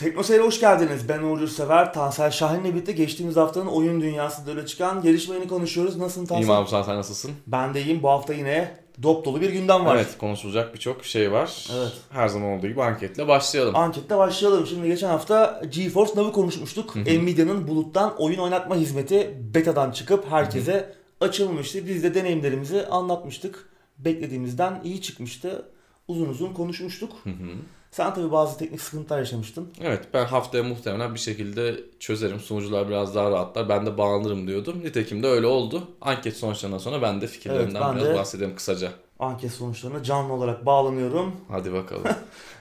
Teknoseyir'e hoş geldiniz. Ben Uğur Sever, Tansel Şahin'le birlikte geçtiğimiz haftanın oyun dünyasında öyle çıkan gelişmelerini konuşuyoruz. Nasılsın Tansel? İyiyim abi sen nasılsın? Ben de iyiyim. Bu hafta yine dop dolu bir gündem var. Evet konuşulacak birçok şey var. Evet. Her zaman olduğu gibi anketle başlayalım. Anketle başlayalım. Şimdi geçen hafta GeForce Now'ı konuşmuştuk. Nvidia'nın buluttan oyun oynatma hizmeti betadan çıkıp herkese açılmıştı. Biz de deneyimlerimizi anlatmıştık. Beklediğimizden iyi çıkmıştı. Uzun uzun konuşmuştuk. Hı hı. Sen tabii bazı teknik sıkıntılar yaşamıştın. Evet ben haftaya muhtemelen bir şekilde çözerim. Sunucular biraz daha rahatlar. Ben de bağlanırım diyordum. Nitekim de öyle oldu. Anket sonuçlarından sonra ben de fikirlerimden Evet, ben biraz de- bahsedeyim kısaca. Anket sonuçlarına canlı olarak bağlanıyorum. Hadi bakalım.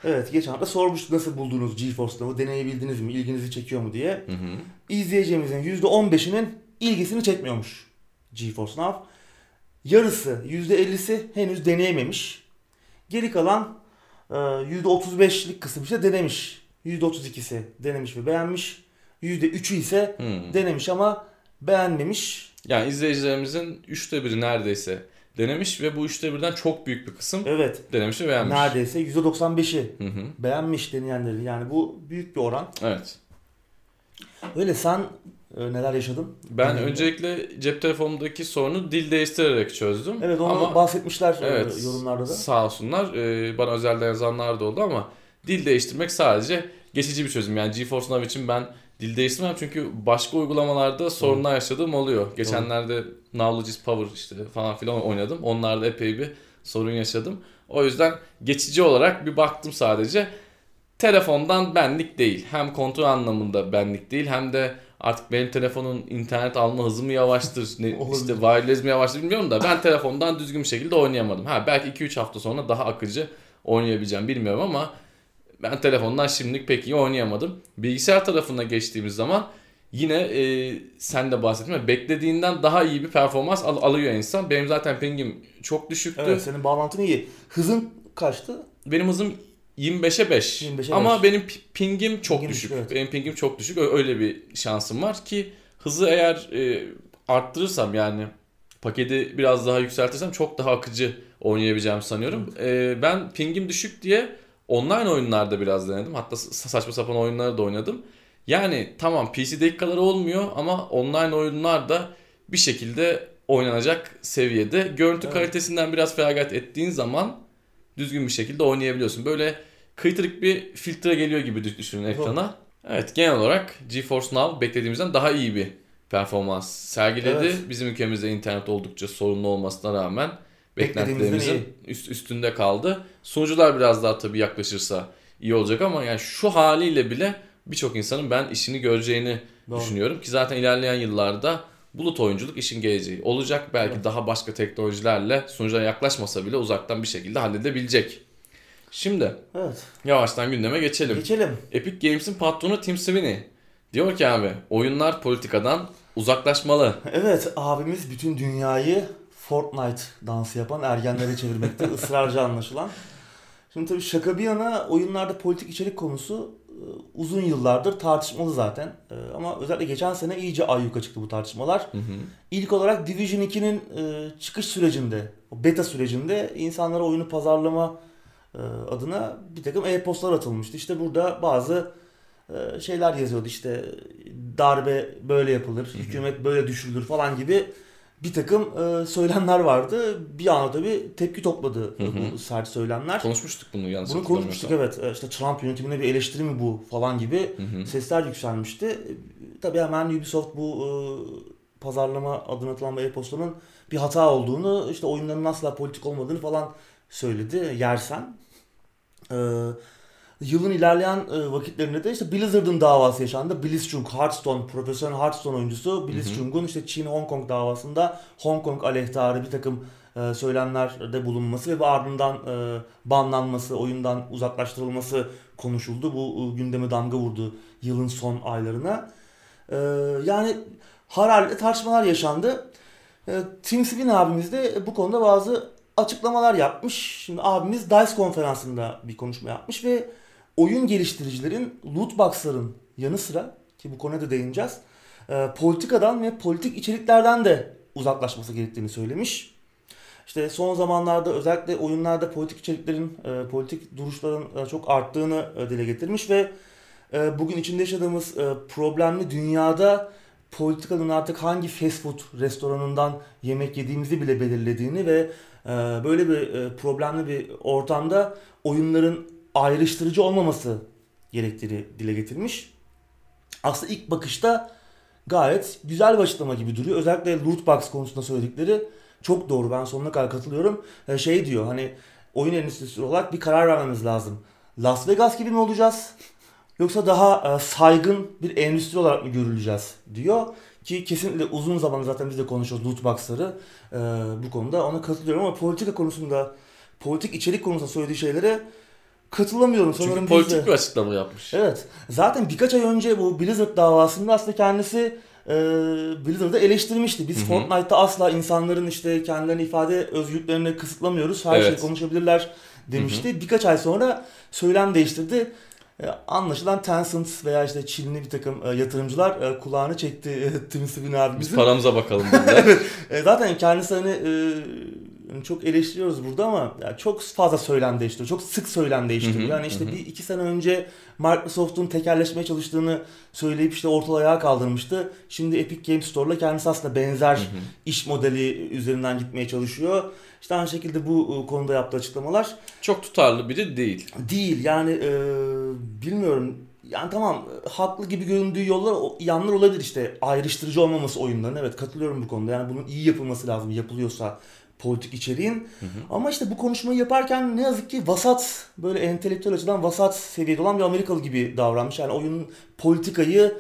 Evet geçen hafta sormuştuk nasıl buldunuz GeForce Now'ı deneyebildiniz mi, ilginizi çekiyor mu diye. hı hı. İzleyeceğimizin %15'inin ilgisini çekmiyormuş GeForce Now. Yarısı %50'si henüz deneyememiş. Geri kalan %35'lik kısım ise denemiş. %32'si denemiş ve beğenmiş. %3'ü ise Hmm. denemiş ama beğenmemiş. Yani izleyicilerimizin üçte biri neredeyse denemiş ve bu üçte birden çok büyük bir kısım Evet denemiş ve beğenmiş. neredeyse %95'i Hı hı. beğenmiş deneyenlerin. Yani bu büyük bir oran. Evet. Öyle sen neler yaşadın? Ben Deneyimde. öncelikle cep telefonumdaki sorunu dil değiştirerek çözdüm. Evet onu Ama bahsetmişler e, Evet. yorumlarda da. Sağ olsunlar. Ee, bana özelden yazanlar da oldu ama dil değiştirmek sadece geçici bir çözüm. Yani GeForce Now için ben dil değiştirmem çünkü başka uygulamalarda sorunlar yaşadığım oluyor. Geçenlerde Knowledge Power işte falan filan oynadım. Onlarda epey bir sorun yaşadım. O yüzden geçici olarak bir baktım sadece. Telefondan benlik değil. Hem kontrol anlamında benlik değil hem de artık benim telefonun internet alma hızı mı yavaştır, ne, işte wireless mi yavaştır bilmiyorum da ben telefondan düzgün bir şekilde oynayamadım. Ha belki 2-3 hafta sonra daha akıcı oynayabileceğim bilmiyorum ama ben telefondan şimdilik pek iyi oynayamadım. Bilgisayar tarafına geçtiğimiz zaman yine e, sen de bahsettin beklediğinden daha iyi bir performans al- alıyor insan. Benim zaten pingim çok düşüktü. Evet senin bağlantın iyi. Hızın kaçtı? Benim hızım 25'e 5. 25'e Ama 5. benim pi- pingim çok Pingin düşük. düşük, evet. Benim pingim çok düşük. Öyle bir şansım var ki hızı eğer e, arttırırsam yani paketi biraz daha yükseltirsem çok daha akıcı oynayabileceğimi sanıyorum. E, ben pingim düşük diye online oyunlarda biraz denedim. Hatta sa- saçma sapan oyunları da oynadım. Yani tamam PC'deki kadar olmuyor ama online oyunlar da bir şekilde oynanacak seviyede. Görüntü Evet. kalitesinden biraz feragat ettiğin zaman düzgün bir şekilde oynayabiliyorsun. Böyle kıytırık bir filtre geliyor gibi düş- düşünün ekrana. Evet genel olarak GeForce Now beklediğimizden daha iyi bir performans sergiledi. Evet. Bizim ülkemizde internet oldukça sorunlu olmasına rağmen beklentilerimizin üst, üstünde kaldı. Sunucular biraz daha tabii yaklaşırsa iyi olacak ama yani şu haliyle bile birçok insanın ben işini göreceğini Doğru. düşünüyorum ki zaten ilerleyen yıllarda bulut oyunculuk işin geleceği olacak. Belki Evet. daha başka teknolojilerle sunucuya yaklaşmasa bile uzaktan bir şekilde halledebilecek. Şimdi Evet. yavaştan gündeme geçelim. Geçelim. Epic Games'in patronu Tim Sweeney diyor ki abi oyunlar politikadan uzaklaşmalı. Evet abimiz bütün dünyayı Fortnite dansı yapan ergenlere çevirmekte ısrarcı anlaşılan. Şimdi tabii şaka bir yana oyunlarda politik içerik konusu e, uzun yıllardır tartışmalı zaten. E, Ama özellikle geçen sene iyice ayyuka çıktı bu tartışmalar. Hı hı. İlk olarak Division 2'nin e, çıkış sürecinde, beta sürecinde insanlara oyunu pazarlama adına bir takım e-postlar atılmıştı. İşte burada bazı e, şeyler yazıyordu işte darbe böyle yapılır, hükümet böyle düşürülür falan gibi bir takım e, söylemler vardı. Bir anda tabii tepki topladı Hı hı. bu sert söylemler. Konuşmuştuk bunu yanlış Bunu konuşmuştuk evet. E, İşte Trump yönetimine bir eleştiri mi bu falan gibi Hı hı. sesler yükselmişti. E, Tabii hemen Ubisoft bu e, pazarlama adına atılan bu e-postanın bir hata olduğunu, işte oyunların asla politik olmadığını falan söyledi yersen. E, yılın ilerleyen e, vakitlerinde de işte Blizzard'ın davası yaşandı. Blitzchung, Hearthstone, profesyonel Hearthstone oyuncusu Blitzchung'un işte Çin Hong Kong davasında Hong Kong aleyhtarı bir takım e, söylemlerde bulunması ve ardından e, banlanması, oyundan uzaklaştırılması konuşuldu. Bu e, gündeme damga vurdu yılın son aylarına. E, yani hararetle tartışmalar yaşandı. E, Tim Sweeney abimiz de bu konuda bazı açıklamalar yapmış. Şimdi abimiz DICE konferansında bir konuşma yapmış ve oyun geliştiricilerin loot box'ların yanı sıra ki bu konuya da değineceğiz. e, politikadan ve politik içeriklerden de uzaklaşması gerektiğini söylemiş. İşte son zamanlarda özellikle oyunlarda politik içeriklerin, e, politik duruşların e, çok arttığını e, dile getirmiş ve e, bugün içinde yaşadığımız e, problemli dünyada politikanın artık hangi fast food restoranından yemek yediğimizi bile belirlediğini ve böyle bir e, problemli bir ortamda oyunların ayrıştırıcı olmaması gerektiğini dile getirmiş. Aslında ilk bakışta gayet güzel bir açıklama gibi duruyor. Özellikle loot box konusunda söyledikleri çok doğru. Ben sonuna kadar katılıyorum. E, şey diyor hani oyun endüstrisi olarak bir karar vermemiz lazım. Las Vegas gibi mi olacağız? Yoksa daha e, saygın bir endüstri olarak mı görüleceğiz diyor. Ki kesinlikle uzun zaman zaten biz de konuşuyoruz loot box'ları e, bu konuda. Ona katılıyorum ama politika konusunda, politik içerik konusunda söylediği şeylere katılamıyorum. Çünkü Sanırım biz politik bir açıklama yapmış. Evet. Zaten birkaç ay önce bu Blizzard davasında aslında kendisi e, Blizzard'ı eleştirmişti. Biz Hı hı. Fortnite'ta asla insanların işte kendilerini ifade özgürlüklerini kısıtlamıyoruz. Her Evet. şeyi konuşabilirler demişti. Birkaç ay sonra söylem değiştirdi. E, anlaşılan Tencent veya işte Çinli bir takım e, yatırımcılar e, kulağını çekti Tim Sweeney Biz abimizin. paramıza bakalım dediler. E, zaten kendisi hani çok eleştiriyoruz burada ama ya çok fazla söylem değiştiriyor. Çok sık söylem değiştiriyor. Hı hı, yani işte hı bir iki sene önce Microsoft'un tekerleşmeye çalıştığını söyleyip işte ortalığı ayağa kaldırmıştı. Şimdi Epic Games Store'la kendisi aslında benzer Hı hı. iş modeli üzerinden gitmeye çalışıyor. İşte aynı şekilde bu e, konuda yaptığı açıklamalar Çok tutarlı biri değil. değil. Yani e, bilmiyorum. Yani tamam haklı gibi göründüğü yollar yanlar olabilir işte ayrıştırıcı olmaması oyunların. Evet katılıyorum bu konuda. Yani bunun iyi yapılması lazım yapılıyorsa politik içeriğin. Ama işte bu konuşmayı yaparken ne yazık ki vasat böyle entelektüel açıdan vasat seviyede olan bir Amerikalı gibi davranmış. Yani oyunun politikayı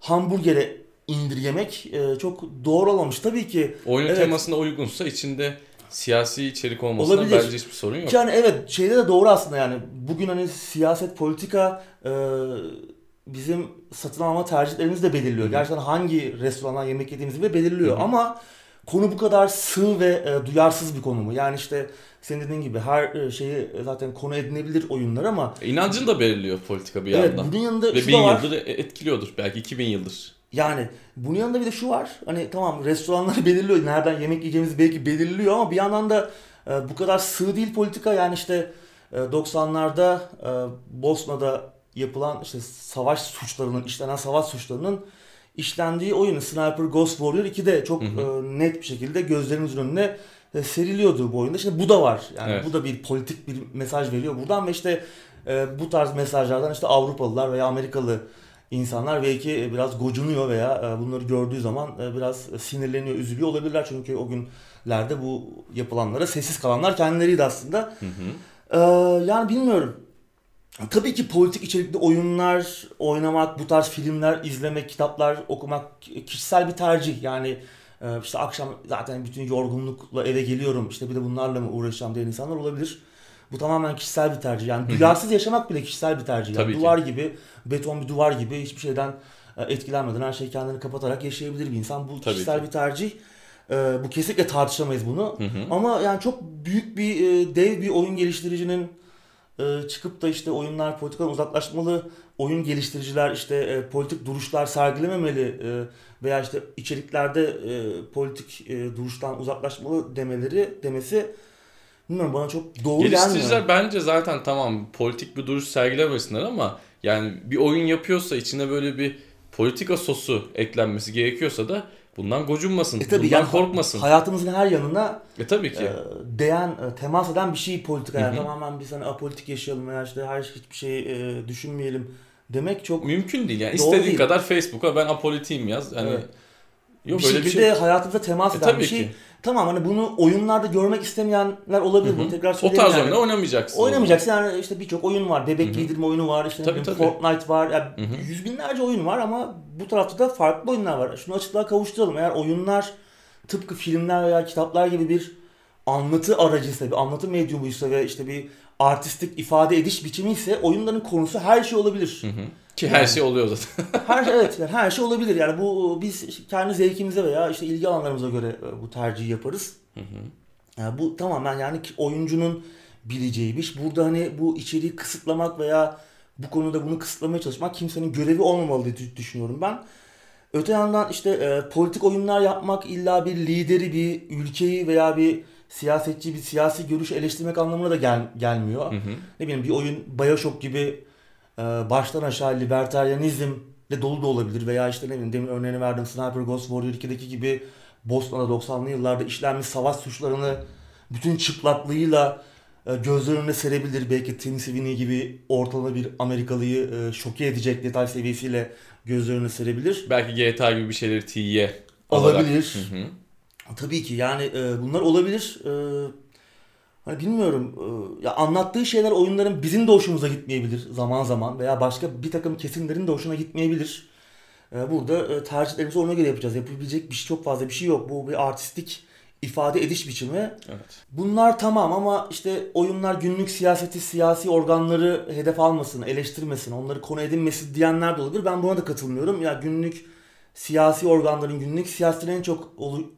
hamburgere indirgemek e, çok doğru olmamış. Tabii ki Oyunun Evet. temasına uygunsa içinde siyasi içerik olmasında Olabilir. bence hiçbir sorun yok. Yani evet şeyde de doğru aslında yani bugün hani siyaset politika e, bizim satın alma tercihlerimizi de belirliyor. Hı hı. Gerçekten hangi restorandan yemek yediğimizi de belirliyor. Hı hı. Ama konu bu kadar sığ ve e, duyarsız bir konu mu? Yani işte senin dediğin gibi her e, şeyi zaten konu edinebilir oyunlar ama E, İnancını da belirliyor politika bir evet yandan. bunun yanında Ve şu bin da var. yıldır e- etkiliyordur. Belki 2000 yıldır. Yani bunun yanında bir de şu var. Hani tamam restoranları belirliyor. Nereden yemek yiyeceğimizi belki belirliyor ama bir yandan da e, bu kadar sığ değil politika. Yani işte e, 90'larda e, Bosna'da yapılan işte savaş suçlarının, işlenen savaş suçlarının işlendiği oyunu Sniper Ghost Warrior 2'de çok Hı hı. e, net bir şekilde gözlerimizin önüne e, seriliyordu bu oyunda. Şimdi bu da var. Yani Evet. bu da bir politik bir mesaj veriyor buradan ve işte e, bu tarz mesajlardan işte Avrupalılar veya Amerikalı insanlar belki biraz gocunuyor veya bunları gördüğü zaman biraz sinirleniyor, üzülüyor olabilirler. Çünkü o günlerde bu yapılanlara sessiz kalanlar kendileriydi aslında. Hı hı. Ee, yani bilmiyorum. Tabii ki politik içerikli oyunlar oynamak, bu tarz filmler izlemek, kitaplar okumak kişisel bir tercih. Yani e, işte akşam zaten bütün yorgunlukla eve geliyorum. işte bir de bunlarla mı uğraşacağım diyen insanlar olabilir. Bu tamamen kişisel bir tercih. Yani duyarsız yaşamak bile kişisel bir tercih. Yani Tabii ki. duvar gibi, beton bir duvar gibi hiçbir şeyden e, etkilenmeden her şeyi kendini kapatarak yaşayabilir bir insan. Bu Tabii kişisel ki. bir tercih. E, bu kesinlikle tartışamayız bunu. Hı hı. Ama yani çok büyük bir dev bir oyun geliştiricinin e, çıkıp da işte oyunlar politikadan uzaklaşmalı, oyun geliştiriciler işte e, politik duruşlar sergilememeli e, veya işte içeriklerde e, politik e, duruştan uzaklaşmalı demeleri demesi bilmiyorum bana çok doğru Geliştiriciler gelmiyor. bence zaten tamam politik bir duruş sergilemesinler ama yani bir oyun yapıyorsa içine böyle bir politika sosu eklenmesi gerekiyorsa da bundan gocunmasın. E tabii bundan yani korkmasın. hayatımızın her yanına e tabii ki. e, değen, e, temas eden bir şey politika. Yani tamamen biz hani apolitik yaşayalım veya işte her hiçbir şey e, düşünmeyelim demek çok Mümkün değil yani. İstediğin değil. kadar Facebook'a ben apolitiyim yaz. Yani Evet. Yok bir öyle bir şekilde şey. hayatımıza temas E, eden tabii bir şey. ki. Tamam hani bunu oyunlarda görmek istemeyenler olabilir. Hı hı. Bunu tekrar O söyleyeyim tarz yani. oynamayacaksın. o Oynamayacaksın yani işte birçok oyun var. Bebek Hı hı. giydirme oyunu var. işte Tabii, bileyim, tabii. Fortnite var. Yani yüz binlerce oyun var ama bu tarafta da farklı oyunlar var. Şunu açıklığa kavuşturalım. Eğer oyunlar tıpkı filmler veya kitaplar gibi bir anlatı aracıysa, bir anlatı medyumuysa ve işte bir artistik ifade ediş biçimi ise oyunların konusu her şey olabilir. Hı hı. Ki her şey oluyor zaten. Her şey evet yani her şey olabilir. Yani bu biz kendi zevkimize veya işte ilgi alanlarımıza göre e, bu tercihi yaparız. Hı hı. Yani bu tamamen yani oyuncunun bileceği bir iş. Burada hani bu içeriği kısıtlamak veya bu konuda bunu kısıtlamaya çalışmak kimsenin görevi olmamalı diye dü- düşünüyorum ben. Öte yandan işte e, politik oyunlar yapmak illa bir lideri, bir ülkeyi veya bir siyasetçi, bir siyasi görüş eleştirmek anlamına da gel, gelmiyor. Hı hı. Ne bileyim bir oyun Bioshock gibi baştan aşağı libertaryanizmle dolu da olabilir veya işte ne bileyim demin örneğini verdim Sniper Ghost Warrior 2'deki gibi Bosna'da 90'lı yıllarda işlenmiş savaş suçlarını bütün çıplaklığıyla e, gözler önüne serebilir. Belki Tim Sweeney gibi ortalama bir Amerikalıyı e, şoke edecek detay seviyesiyle gözler önüne serebilir. Belki GTA gibi bir şeyleri T'ye Olabilir. Hı hı. Tabii ki yani e, bunlar olabilir. Hani bilmiyorum. E, ya anlattığı şeyler oyunların bizim de hoşumuza gitmeyebilir zaman zaman veya başka bir takım kesimlerin de hoşuna gitmeyebilir. E, burada e, tercihlerimizi ona göre yapacağız. Yapabilecek bir şey çok fazla bir şey yok. Bu bir artistik ifade ediş biçimi. Evet. Bunlar tamam ama işte oyunlar günlük siyaseti, siyasi organları hedef almasın, eleştirmesin, onları konu edinmesin diyenler de olabilir. Ben buna da katılmıyorum. Ya günlük siyasi organların günlük siyasetin en çok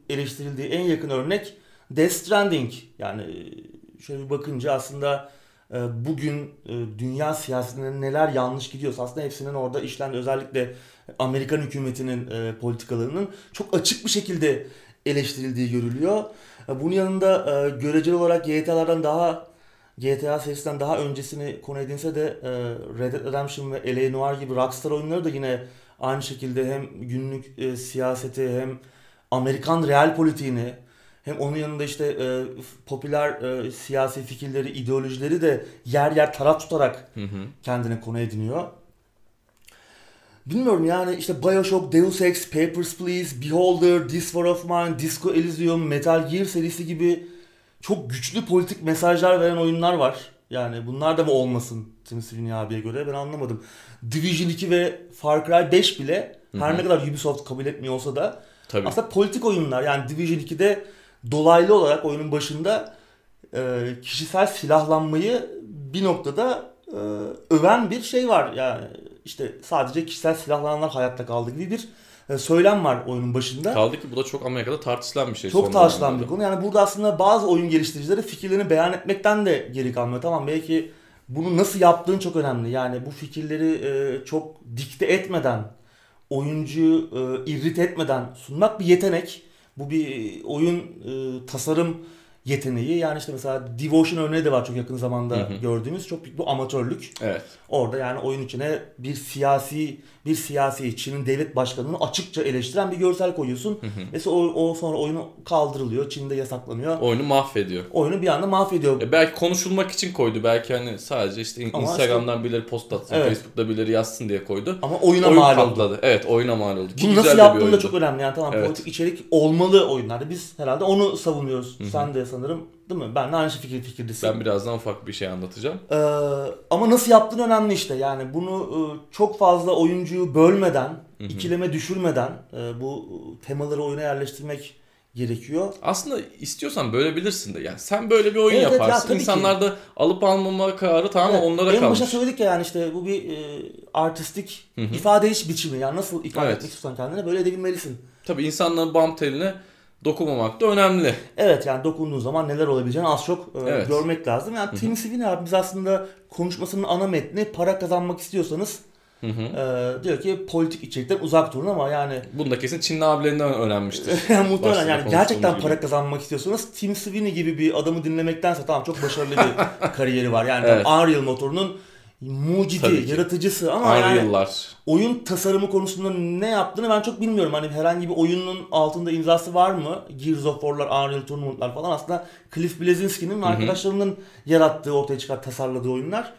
eleştirildiği en yakın örnek Death Stranding. Yani şöyle bir bakınca aslında e, bugün e, dünya siyasetinde neler yanlış gidiyorsa aslında hepsinin orada işlendi. Özellikle Amerikan hükümetinin politikalarının çok açık bir şekilde eleştirildiği görülüyor. Bunun yanında göreceli olarak GTA'lardan daha GTA serisinden daha öncesini konu edinse de Red Dead Redemption ve L.A. Noire gibi Rockstar oyunları da yine aynı şekilde hem günlük e, siyaseti hem Amerikan real politiğini hem onun yanında işte e, popüler e, siyasi fikirleri, ideolojileri de yer yer taraf tutarak hı hı. kendine konu ediniyor. Bilmiyorum yani işte Bioshock, Deus Ex, Papers, Please, Beholder, This War of Mine, Disco Elysium, Metal Gear serisi gibi çok güçlü politik mesajlar veren oyunlar var. Yani bunlar da mı olmasın Tim Sweeney abiye göre ben anlamadım. Division 2 ve Far Cry 5 bile Hı-hı. her ne kadar Ubisoft kabul etmiyor olsa da Tabii. aslında politik oyunlar. Yani Division 2'de dolaylı olarak oyunun başında e, kişisel silahlanmayı bir noktada e, öven bir şey var. Yani işte sadece kişisel silahlananlar hayatta kaldı gibi bir e, söylem var oyunun başında. Kaldı ki bu da çok Amerika'da tartışılan bir şey. Çok tartışılan bir konu. Yani burada aslında bazı oyun geliştiricileri fikirlerini beyan etmekten de geri kalmıyor. Tamam belki bunu nasıl yaptığın çok önemli. Yani bu fikirleri e, çok dikte etmeden, oyuncuyu e, irrit etmeden sunmak bir yetenek. Bu bir oyun e, tasarım yeteneği. Yani işte mesela Devotion örneği de var çok yakın zamanda hı hı. gördüğümüz çok büyük bir amatörlük. Evet. Orada yani oyun içine bir siyasi bir siyasi Çin'in devlet başkanını açıkça eleştiren bir görsel koyuyorsun. Hı hı. Mesela o, o sonra oyunu kaldırılıyor. Çin'de yasaklanıyor. Oyunu mahvediyor. Oyunu bir anda mahvediyor. E belki konuşulmak için koydu. Belki hani sadece işte Ama Instagram'dan işte, birileri post atsın, evet. Facebook'ta birileri yazsın diye koydu. Ama oyuna Oyun mal patladı. oldu. Evet oyuna mal oldu. Bunu nasıl yaptığın da çok önemli. Yani tamam evet. politik içerik olmalı oyunlarda. Biz herhalde onu savunuyoruz. Hı hı. Sen de sanırım Değil mi? Ben de aynı fikir fikirdesin. Ben birazdan ufak bir şey anlatacağım. Ee, ama nasıl yaptığın önemli işte. Yani bunu e, çok fazla oyuncuyu bölmeden, Hı-hı. ikileme düşürmeden e, bu temaları oyuna yerleştirmek gerekiyor. Aslında istiyorsan bölebilirsin de. Yani sen böyle bir oyun evet, yaparsın. Evet, ya, İnsanlar da alıp almama kararı tamamen evet, onlara kalmış. En başta söyledik ya yani işte bu bir e, artistik Hı-hı. ifade ediş biçimi. Yani nasıl ifade evet. etmek istiyorsan kendine böyle edebilmelisin. Tabii insanların bam teline dokunmamak da önemli. Evet yani dokunduğun zaman neler olabileceğini az çok e, evet. görmek lazım. Yani Tim Sweeney abimiz aslında konuşmasının ana metni para kazanmak istiyorsanız Hı hı. E, diyor ki politik içerikten uzak durun ama yani... Bunda kesin Çinli abilerinden öğrenmiştir. muhtemelen yani gerçekten gibi. para kazanmak istiyorsanız Tim Sweeney gibi bir adamı dinlemektense tamam çok başarılı bir kariyeri var. Yani evet. Unreal motorunun mucidi, yaratıcısı ama Unreal'lar. yani oyun tasarımı konusunda ne yaptığını ben çok bilmiyorum. Hani herhangi bir oyunun altında imzası var mı? Gears of War'lar, Unreal Tournament'lar falan aslında Cliff Blazinski'nin arkadaşlarının yarattığı, ortaya çıkar tasarladığı oyunlar.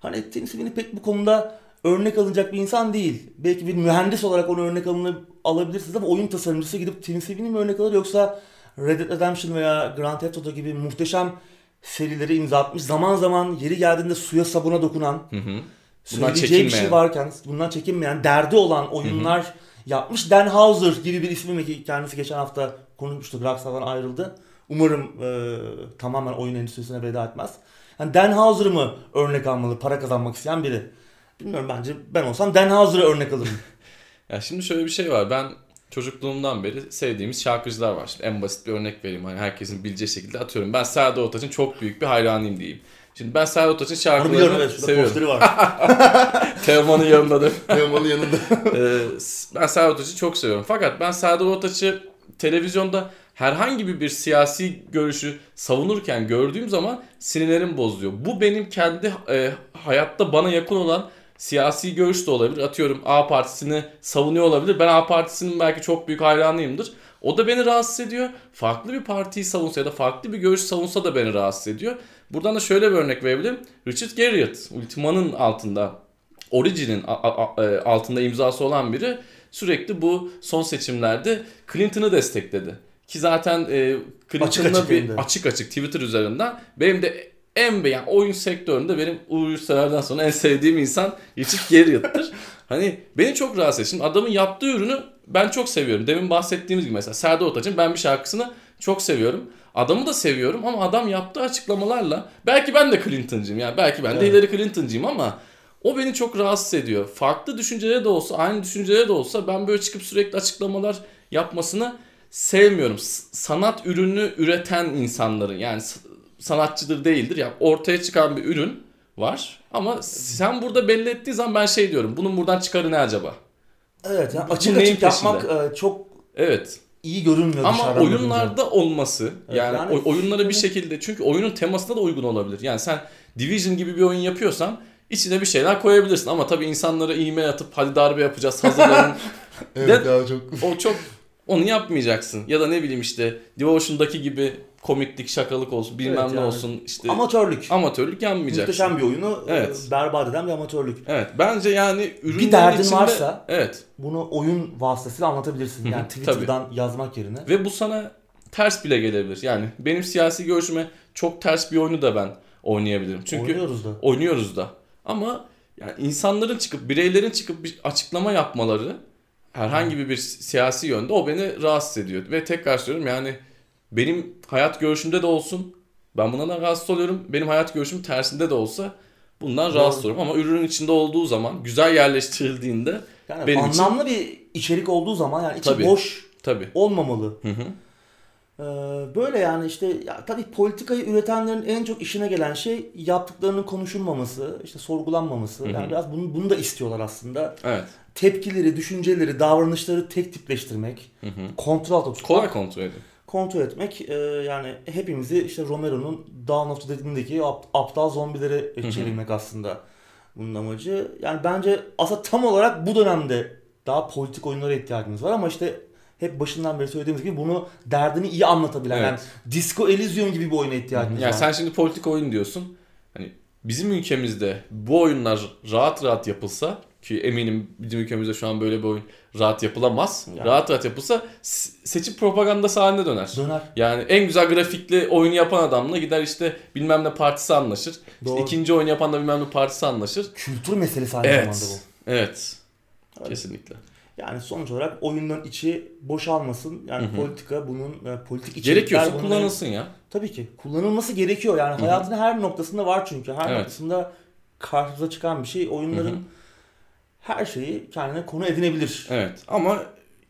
Hani Tim Sweeney pek bu konuda örnek alınacak bir insan değil. Belki bir mühendis olarak onu örnek alını alabilirsiniz ama oyun tasarımcısı gidip Tim Sweeney mi örnek alır yoksa Red Dead Redemption veya Grand Theft Auto gibi muhteşem serileri imza atmış. Zaman zaman yeri geldiğinde suya sabuna dokunan, hı hı. söyleyeceği bir şey varken bundan çekinmeyen, derdi olan oyunlar hı hı. yapmış. Dan Houser gibi bir ismi ki kendisi geçen hafta konuşmuştuk. Rockstar'dan ayrıldı. Umarım e, tamamen oyun endüstrisine veda etmez. Yani Dan Houser'ı mı örnek almalı para kazanmak isteyen biri? Bilmiyorum bence ben olsam Dan Houser'ı örnek alırım. ya şimdi şöyle bir şey var. Ben çocukluğumdan beri sevdiğimiz şarkıcılar var. Şimdi en basit bir örnek vereyim. Hani herkesin bileceği şekilde atıyorum. Ben Serdar Ortaç'ın çok büyük bir hayranıyım diyeyim. Şimdi ben Serdar Ortaç'ın şarkılarını evet, seviyorum. var. Teoman'ın yanındadır. Teoman'ın yanında. ee, ben Serdar Ortaç'ı çok seviyorum. Fakat ben Serdar Ortaç'ı televizyonda herhangi bir siyasi görüşü savunurken gördüğüm zaman sinirlerim bozuyor. Bu benim kendi e, hayatta bana yakın olan siyasi görüş de olabilir. Atıyorum A partisini savunuyor olabilir. Ben A partisinin belki çok büyük hayranıyımdır. O da beni rahatsız ediyor. Farklı bir partiyi savunsa ya da farklı bir görüş savunsa da beni rahatsız ediyor. Buradan da şöyle bir örnek verebilirim. Richard Garriott, Ultima'nın altında, Origin'in e, altında imzası olan biri sürekli bu son seçimlerde Clinton'ı destekledi. Ki zaten e, Clinton'la açık bir açık açık Twitter üzerinden benim de en beğen oyun sektöründe benim Uğur Yurtsever'den sonra en sevdiğim insan Richard Garriott'tır. hani beni çok rahatsız. Şimdi adamın yaptığı ürünü ben çok seviyorum. Demin bahsettiğimiz gibi mesela Serdar Ortaç'ın ben bir şarkısını çok seviyorum. Adamı da seviyorum ama adam yaptığı açıklamalarla belki ben de Clinton'cıyım yani belki ben de evet. Hillary Clinton'cıyım ama o beni çok rahatsız ediyor. Farklı düşüncelere de olsa, aynı düşüncelere de olsa ben böyle çıkıp sürekli açıklamalar yapmasını sevmiyorum. Sanat ürünü üreten insanların yani sanatçıdır değildir ya yani ortaya çıkan bir ürün var ama sen burada belli ettiğin zaman ben şey diyorum. Bunun buradan çıkarı ne acaba? Evet yani açık açık yapmak e, çok Evet. iyi görünmüyor Ama oyunlarda bakınca. olması evet, yani, yani oyunlara bir şekilde çünkü oyunun temasına da uygun olabilir. Yani sen Division gibi bir oyun yapıyorsan içine bir şeyler koyabilirsin ama tabii insanlara e-mail atıp hadi darbe yapacağız hazırlanın. evet ya çok. O çok onu yapmayacaksın. Ya da ne bileyim işte Devotion'daki gibi komiklik, şakalık olsun, bilmem evet, ne yani. olsun. işte Amatörlük. Amatörlük yapmayacaksın. Muhteşem bir oyunu e, evet. berbat eden bir amatörlük. Evet. Bence yani ürünlerin Bir derdin içinde, varsa evet. bunu oyun vasıtasıyla anlatabilirsin. Yani Twitter'dan Tabii. yazmak yerine. Ve bu sana ters bile gelebilir. Yani benim siyasi görüşüme çok ters bir oyunu da ben oynayabilirim. Çünkü oynuyoruz da. Oynuyoruz da. Ama yani insanların çıkıp, bireylerin çıkıp bir açıklama yapmaları herhangi bir, bir siyasi yönde o beni rahatsız ediyor. Ve tekrar söylüyorum yani benim hayat görüşümde de olsun ben bundan rahatsız oluyorum. Benim hayat görüşüm tersinde de olsa bundan Doğru. rahatsız oluyorum. Ama ürünün içinde olduğu zaman güzel yerleştirildiğinde yani benim anlamlı için... bir içerik olduğu zaman yani içi tabii, boş tabii. olmamalı. Hı hı. Ee, böyle yani işte ya tabii politikayı üretenlerin en çok işine gelen şey yaptıklarının konuşulmaması, işte sorgulanmaması. Hı hı. Yani biraz bunu, bunu da istiyorlar aslında. Evet. Tepkileri, düşünceleri, davranışları tek tipleştirmek, hı hı. kontrol altında tutmak. Kolay kontrol edin kontrol etmek e, yani hepimizi işte Romero'nun Dawn of the Dead'indeki ap, aptal zombileri çevirmek aslında bunun amacı. Yani bence aslında tam olarak bu dönemde daha politik oyunlara ihtiyacımız var ama işte hep başından beri söylediğimiz gibi bunu derdini iyi anlatabilen evet. yani Disco Elysium gibi bir oyuna ihtiyacımız ya var. Sen şimdi politik oyun diyorsun. Hani bizim ülkemizde bu oyunlar rahat rahat yapılsa ki eminim bizim ülkemizde şu an böyle bir oyun rahat yapılamaz. Yani. Rahat rahat yapılsa seçim propagandası haline döner. Döner. Yani en güzel grafikli oyunu yapan adamla gider işte bilmem ne partisi anlaşır. Doğru. İşte ikinci oyun yapan da bilmem ne partisi anlaşır. Kültür meselesi aynı evet. zamanda bu. Evet. evet. Kesinlikle. Yani sonuç olarak oyunların içi boşalmasın. Yani Hı-hı. politika bunun e, politik içerikler Gerekiyorsa bunun kullanılsın ya. Tabii ki. Kullanılması gerekiyor. Yani Hı-hı. hayatın her noktasında var çünkü. Her evet. noktasında karşımıza çıkan bir şey. Oyunların Hı-hı her şeyi kendine konu edinebilir. Evet ama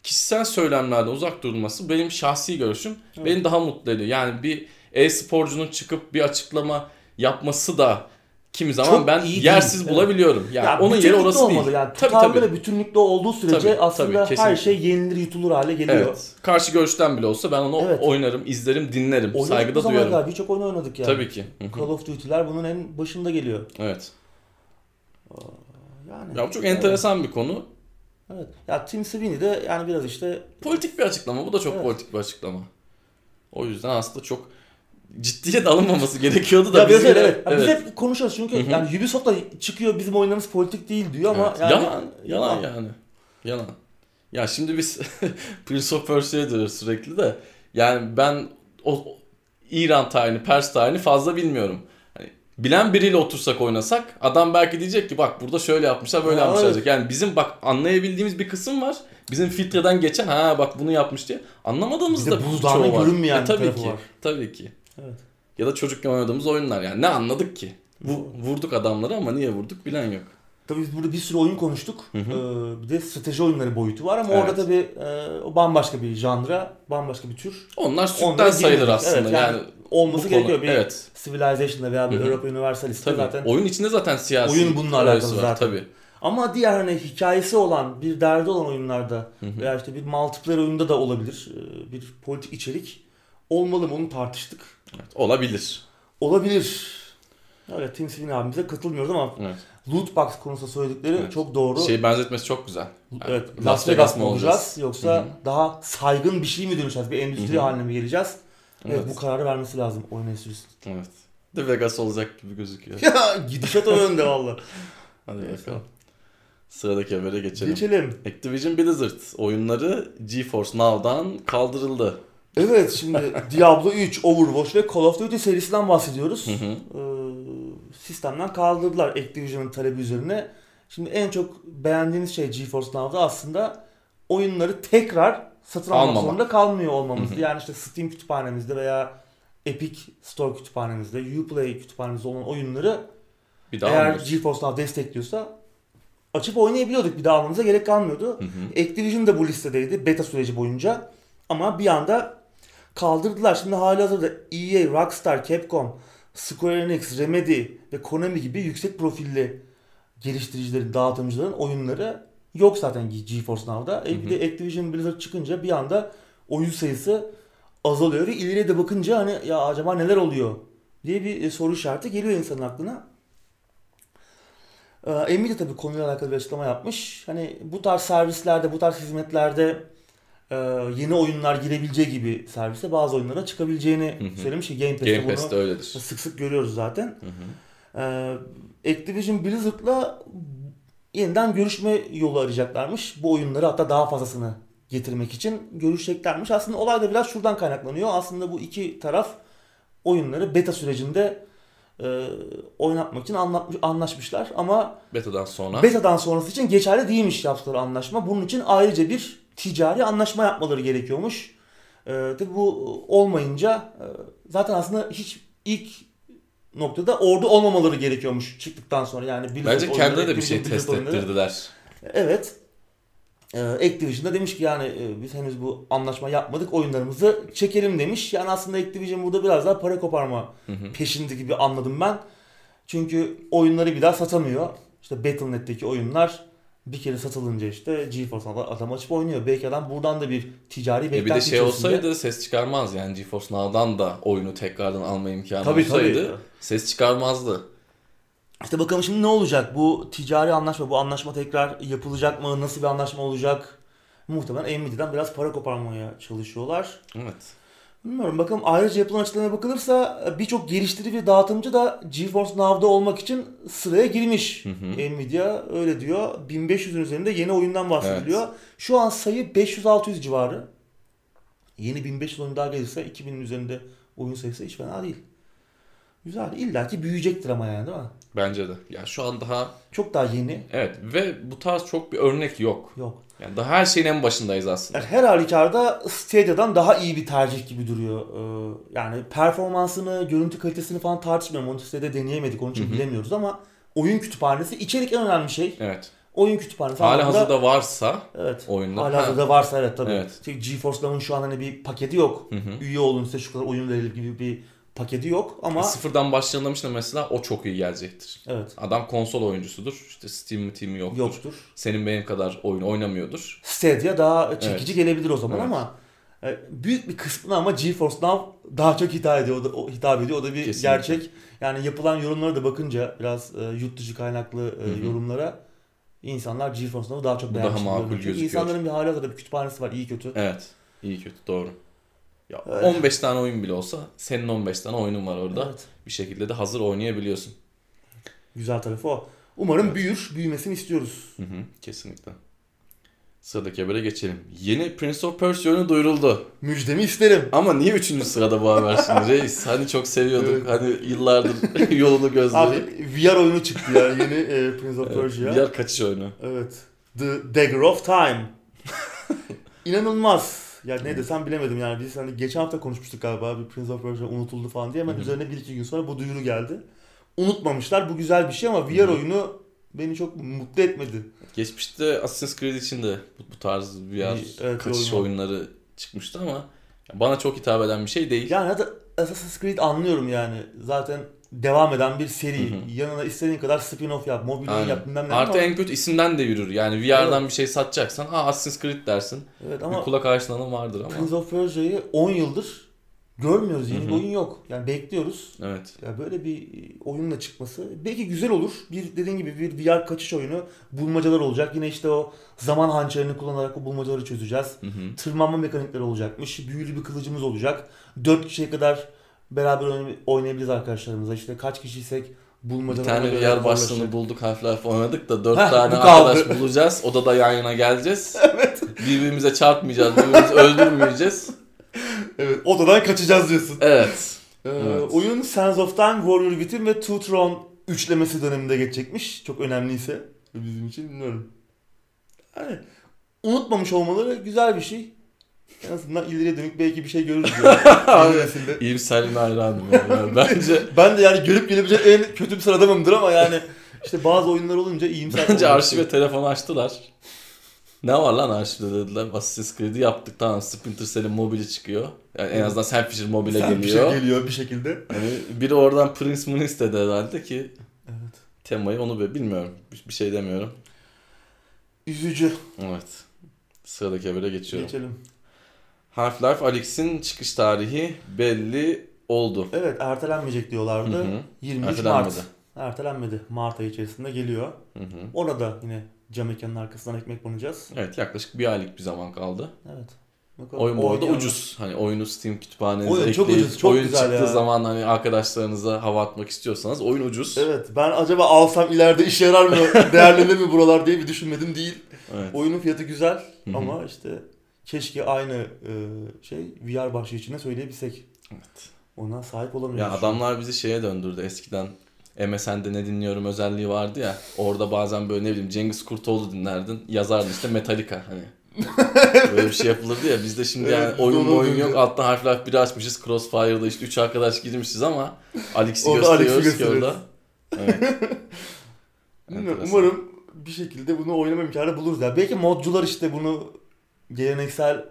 kişisel söylemlerden uzak durulması benim şahsi görüşüm evet. beni daha mutlu ediyor. Yani bir e-sporcunun çıkıp bir açıklama yapması da kimi zaman Çok ben yersiz değil. bulabiliyorum. Yani ya onun yeri orası olmalı değil. Yani tabii, tabii. ve bütünlükte olduğu sürece tabii, aslında tabii, her şey yenilir yutulur hale geliyor. Evet. Karşı görüşten bile olsa ben onu evet. oynarım, izlerim, dinlerim. Oynadık saygıda duyarım. Birçok oyun oynadık yani. Tabii ki. Call of Duty'ler bunun en başında geliyor. Evet. Yani. Ya bu çok enteresan evet. bir konu. Evet. Ya Tim Sweeney de yani biraz işte politik bir açıklama. Bu da çok evet. politik bir açıklama. O yüzden aslında çok ciddiye de alınmaması gerekiyordu da. Ya biz, evet. evet. biz hep konuşuyoruz çünkü Hı-hı. yani Ubisoft da çıkıyor bizim oyunlarımız politik değil diyor ama evet. yani yalan, yalan yani. Yalan. Ya şimdi biz Prince of Persia'ya diyoruz sürekli de yani ben o İran tarihini, Pers tarihini fazla bilmiyorum bilen biriyle otursak oynasak adam belki diyecek ki bak burada şöyle yapmışlar böyle ya yapmışlar evet. Yani bizim bak anlayabildiğimiz bir kısım var. Bizim filtreden geçen ha bak bunu yapmış diye anlamadığımız da buzdağına görünmeyen e, tabii ki. Var. Tabii ki. Evet. Ya da çocukken oynadığımız oyunlar yani ne anladık ki? Bu, vurduk adamları ama niye vurduk bilen yok. Tabii biz burada bir sürü oyun konuştuk. Hı hı. Ee, bir de strateji oyunları boyutu var ama evet. orada tabii e, o bambaşka bir janra, bambaşka bir tür. Onlar sütten sayılır aslında. Evet, yani, yani olması gerekiyor. Bir evet. Civilization'da veya bir Hı-hı. Europa Universalist'te zaten. Oyun içinde zaten siyasi Oyun bununla alakalı var, zaten. Tabii. Ama diğer hani hikayesi olan, bir derdi olan oyunlarda Hı-hı. veya işte bir multiplayer oyunda da olabilir. E, bir politik içerik olmalı mı onu tartıştık. Evet, olabilir. Olabilir. Öyle Tim Sweeney abimize katılmıyoruz ama Evet. loot box konusunda söyledikleri Evet. çok doğru. Şey benzetmesi çok güzel. evet, Yani Las Vegas mı olacağız yoksa Hı hı. daha saygın bir şey mi dönüşeceğiz? Bir endüstri Hı hı. haline mi geleceğiz? Evet. Evet. bu kararı vermesi lazım oyun endüstrisi. Evet. The Vegas olacak gibi gözüküyor. Ya gidişat o yönde valla. Hadi bakalım. Sıradaki habere geçelim. Geçelim. Activision Blizzard oyunları GeForce Now'dan kaldırıldı. Evet şimdi Diablo 3, Overwatch ve Call of Duty serisinden bahsediyoruz. Hı hı. Ee, sistemden kaldırdılar Activision'ın talebi üzerine. Şimdi en çok beğendiğiniz şey GeForce Now'da aslında oyunları tekrar satın almak Almamak. zorunda kalmıyor olmamızdı. Yani işte Steam kütüphanemizde veya Epic Store kütüphanemizde, Uplay kütüphanemizde olan oyunları Bir daha eğer almıyoruz. GeForce Now destekliyorsa açıp oynayabiliyorduk. Bir daha almamıza gerek kalmıyordu. Hı hı. Activision da bu listedeydi beta süreci boyunca. Ama bir anda kaldırdılar. Şimdi hali hazırda EA, Rockstar, Capcom, Square Enix, Remedy ve Konami gibi yüksek profilli geliştiricilerin, dağıtımcıların oyunları yok zaten GeForce Now'da. E bir de Activision Blizzard çıkınca bir anda oyun sayısı azalıyor ve ileriye de bakınca hani ya acaba neler oluyor diye bir e, soru işareti geliyor insanın aklına. Ee, Nvidia tabii konuyla alakalı bir açıklama yapmış. Hani bu tarz servislerde, bu tarz hizmetlerde e, yeni oyunlar girebileceği gibi servise bazı oyunlara çıkabileceğini Hı hı. söylemiş ki Game Pass'te Game Pass'te bunu öyledir. sık sık görüyoruz zaten. Hı hı. Ee, Activision Blizzard'la yeniden görüşme yolu arayacaklarmış. Bu oyunları hatta daha fazlasını getirmek için görüşeceklermiş. Aslında olay da biraz şuradan kaynaklanıyor. Aslında bu iki taraf oyunları beta sürecinde e, oynatmak için anlatmış, anlaşmışlar. Ama Beta'dan sonra betadan sonrası için geçerli değilmiş yaptıkları anlaşma. Bunun için ayrıca bir ticari anlaşma yapmaları gerekiyormuş. E, tabii bu olmayınca e, zaten aslında hiç ilk noktada orada olmamaları gerekiyormuş çıktıktan sonra. Yani Blizzard bence kendileri de bir şey Activision test Blizzard oyunları- ettirdiler. Evet. Ee, Activision da demiş ki yani e, biz henüz bu anlaşma yapmadık oyunlarımızı çekelim demiş. Yani aslında Activision burada biraz daha para koparma Hı hı. peşinde gibi anladım ben. Çünkü oyunları bir daha satamıyor. İşte Battle.net'teki oyunlar bir kere satılınca işte GeForce'dan adam açıp oynuyor. Belki adam buradan da bir ticari beklenti bir de şey içerisinde- olsaydı ses çıkarmaz yani GeForce Now'dan da oyunu tekrardan alma imkanı Tabii, olsaydı tabii. ses çıkarmazdı. İşte bakalım şimdi ne olacak? Bu ticari anlaşma, bu anlaşma tekrar yapılacak mı? Nasıl bir anlaşma olacak? Muhtemelen Nvidia'dan biraz para koparmaya çalışıyorlar. Evet. Bilmiyorum bakalım ayrıca yapılan açıklamaya bakılırsa birçok geliştirici ve dağıtımcı da GeForce Now'da olmak için sıraya girmiş. Hı hı. Nvidia öyle diyor. 1500'ün üzerinde yeni oyundan bahsediliyor. Şu an sayı 500-600 civarı. Yeni 1500 oyun daha gelirse 2000'in üzerinde oyun sayısı hiç fena değil. Güzel. İlla ki büyüyecektir ama yani değil mi? Bence de. Ya şu an daha Çok daha yeni. evet ve bu tarz çok bir örnek yok. Yok. Yani daha her şeyin en başındayız aslında. Yani her halükarda Stadia'dan daha iyi bir tercih gibi duruyor. Ee, yani performansını, görüntü kalitesini falan tartışmıyorum. Onu Stadia deneyemedik. Onun için Hı hı. bilemiyoruz ama oyun kütüphanesi içerik en önemli şey. Evet. Oyun kütüphanesi. Hala anlamında- hazırda varsa Evet. oyunda. Hala Ha. hazırda varsa evet tabii. Evet. Çünkü GeForce Now'ın şu an hani bir paketi yok. Hı hı. Üye olun size şu kadar oyun verelim gibi bir paketi yok ama Sıfırdan başlanılmış da mesela o çok iyi gelecektir. evet Adam konsol oyuncusudur. İşte Steam Team'i yoktur. yoktur. Senin benim kadar oyun oynamıyordur. Stadia daha çekici gelebilir o zaman Evet. ama e, büyük bir kısmına ama GeForce Now daha çok hitap ediyor. O da, o, hitap ediyor. O da bir Kesinlikle. gerçek. Yani yapılan yorumlara da bakınca biraz e, yurt dışı kaynaklı e, yorumlara insanlar GeForce Now'ı daha çok beğenmiş. daha makul gözüküyor. insanların bir hali hazırda bir kütüphanesi var iyi kötü. Evet. İyi kötü doğru. Ya Evet. 15 tane oyun bile olsa senin 15 tane oyunun var orada. Evet. Bir şekilde de hazır oynayabiliyorsun. Güzel tarafı o. Umarım Evet. büyür. Büyümesini istiyoruz. Hı hı, kesinlikle. Sıradaki habere geçelim. Yeni Prince of Persia oyunu duyuruldu. Müjdemi isterim. Ama niye 3. sırada bu haber şimdi reis? Hani çok seviyorduk. Evet. Hani yıllardır yolunu Abi gözleyip. VR oyunu çıktı ya yeni e, Prince of Evet, Persia. diğer kaçış oyunu. Evet. The Dagger of Time. İnanılmaz. Ya ne desem bilemedim yani. Biz hani geçen hafta konuşmuştuk galiba bir Prince of Persia unutuldu falan diye. Hemen Hı hı. üzerine bir iki gün sonra bu duyuru geldi. Unutmamışlar. Bu güzel bir şey ama VR Hı hı. oyunu beni çok mutlu etmedi. Geçmişte Assassin's Creed için de bu, bu tarz VR Evet, kaçış oyun var. oyunları çıkmıştı ama bana çok hitap eden bir şey değil. Yani hadi Assassin's Creed anlıyorum yani. Zaten devam eden bir seri. Hı hı. Yanına istediğin kadar spin-off yap, mobil oyun Aynen. yap bilmem ne. Artı en kötü isimden de yürür. Yani VR'dan bir şey satacaksan ha Assassin's Creed dersin. Evet Bir ama kulak aşinalığın vardır ama. Prince of Persia'yı 10 yıldır görmüyoruz. Yeni Hı hı. bir oyun yok. Yani bekliyoruz. Evet. Ya böyle bir oyunla çıkması belki güzel olur. Bir dediğin gibi bir VR kaçış oyunu bulmacalar olacak. Yine işte o zaman hançerini kullanarak o bulmacaları çözeceğiz. Hı hı. Tırmanma mekanikleri olacakmış. Büyülü bir kılıcımız olacak. 4 kişiye kadar beraber oynay- oynayabiliriz arkadaşlarımızla. İşte kaç kişiysek Bir bulmacalar tane yer başlığını bulduk Half-Life oynadık da dört Heh, tane bu kaldı. arkadaş bulacağız. Odada yan yana geleceğiz. evet. Birbirimize çarpmayacağız, birbirimizi öldürmeyeceğiz. Evet, odadan kaçacağız diyorsun. Evet. Ee, Evet. Oyun Sands of Time, Warrior Within ve Two Throne üçlemesi döneminde geçecekmiş. Çok önemliyse bizim için bilmiyorum. Yani unutmamış olmaları güzel bir şey. En azından ileriye dönük belki bir şey görürüz. Yani. Nesilde. İyimserliğine hayranım. Yani. Bence ben de yani görüp gelebilecek en kötü bir sıradamımdır ama yani işte bazı oyunlar olunca iyimser Bence arşive telefonu açtılar. Ne var lan arşivde dediler. Assassin's Creed'i yaptık tamam Splinter Cell'in mobili çıkıyor. Yani en azından Sam Fisher mobile bir geliyor. şey geliyor bir şekilde. Yani biri oradan Prince Moon istedi herhalde ki Evet. temayı onu be bilmiyorum. Bir- Bir şey demiyorum. Üzücü. Evet. Sıradaki habere geçiyorum. Geçelim. Half-Life Alyx'in çıkış tarihi belli oldu. Evet ertelenmeyecek diyorlardı. Hı hı. 23 Ertelenmedi. Mart. Ertelenmedi. Mart ayı içerisinde geliyor. Hı hı. Orada yine cam mekanın arkasından ekmek banacağız. Evet yaklaşık bir aylık bir zaman kaldı. Evet. Bakalım Oyun bu arada ucuz. Hani oyunu Steam kütüphanenize Oyun çok ekleyip ucuz, çok oyun güzel çıktığı ya. zaman hani arkadaşlarınıza hava atmak istiyorsanız oyun ucuz. Evet ben acaba alsam ileride işe yarar mı, değerlenir mi buralar diye bir düşünmedim değil. Evet. Oyunun fiyatı güzel ama işte keşke aynı e, şey VR başlığı içine söyleyebilsek. Evet. Ona sahip Ya olamıyoruz. adamlar bizi şeye döndürdü eskiden. MSN'de ne dinliyorum özelliği vardı ya. Orada bazen böyle ne bileyim Cengiz Kurtoğlu dinlerdin. Yazardın işte Metallica hani. Böyle bir şey yapılırdı ya. Bizde şimdi yani Evet, oyun doğru oyun yok. Alttan Half-Life 1 açmışız. Crossfire'da işte 3 arkadaş girmişiz ama Alex'i gösteriyoruz ki orada. Evet. Umarım bir şekilde bunu oynama imkanı buluruz. Ya. Belki modcular işte bunu geleneksel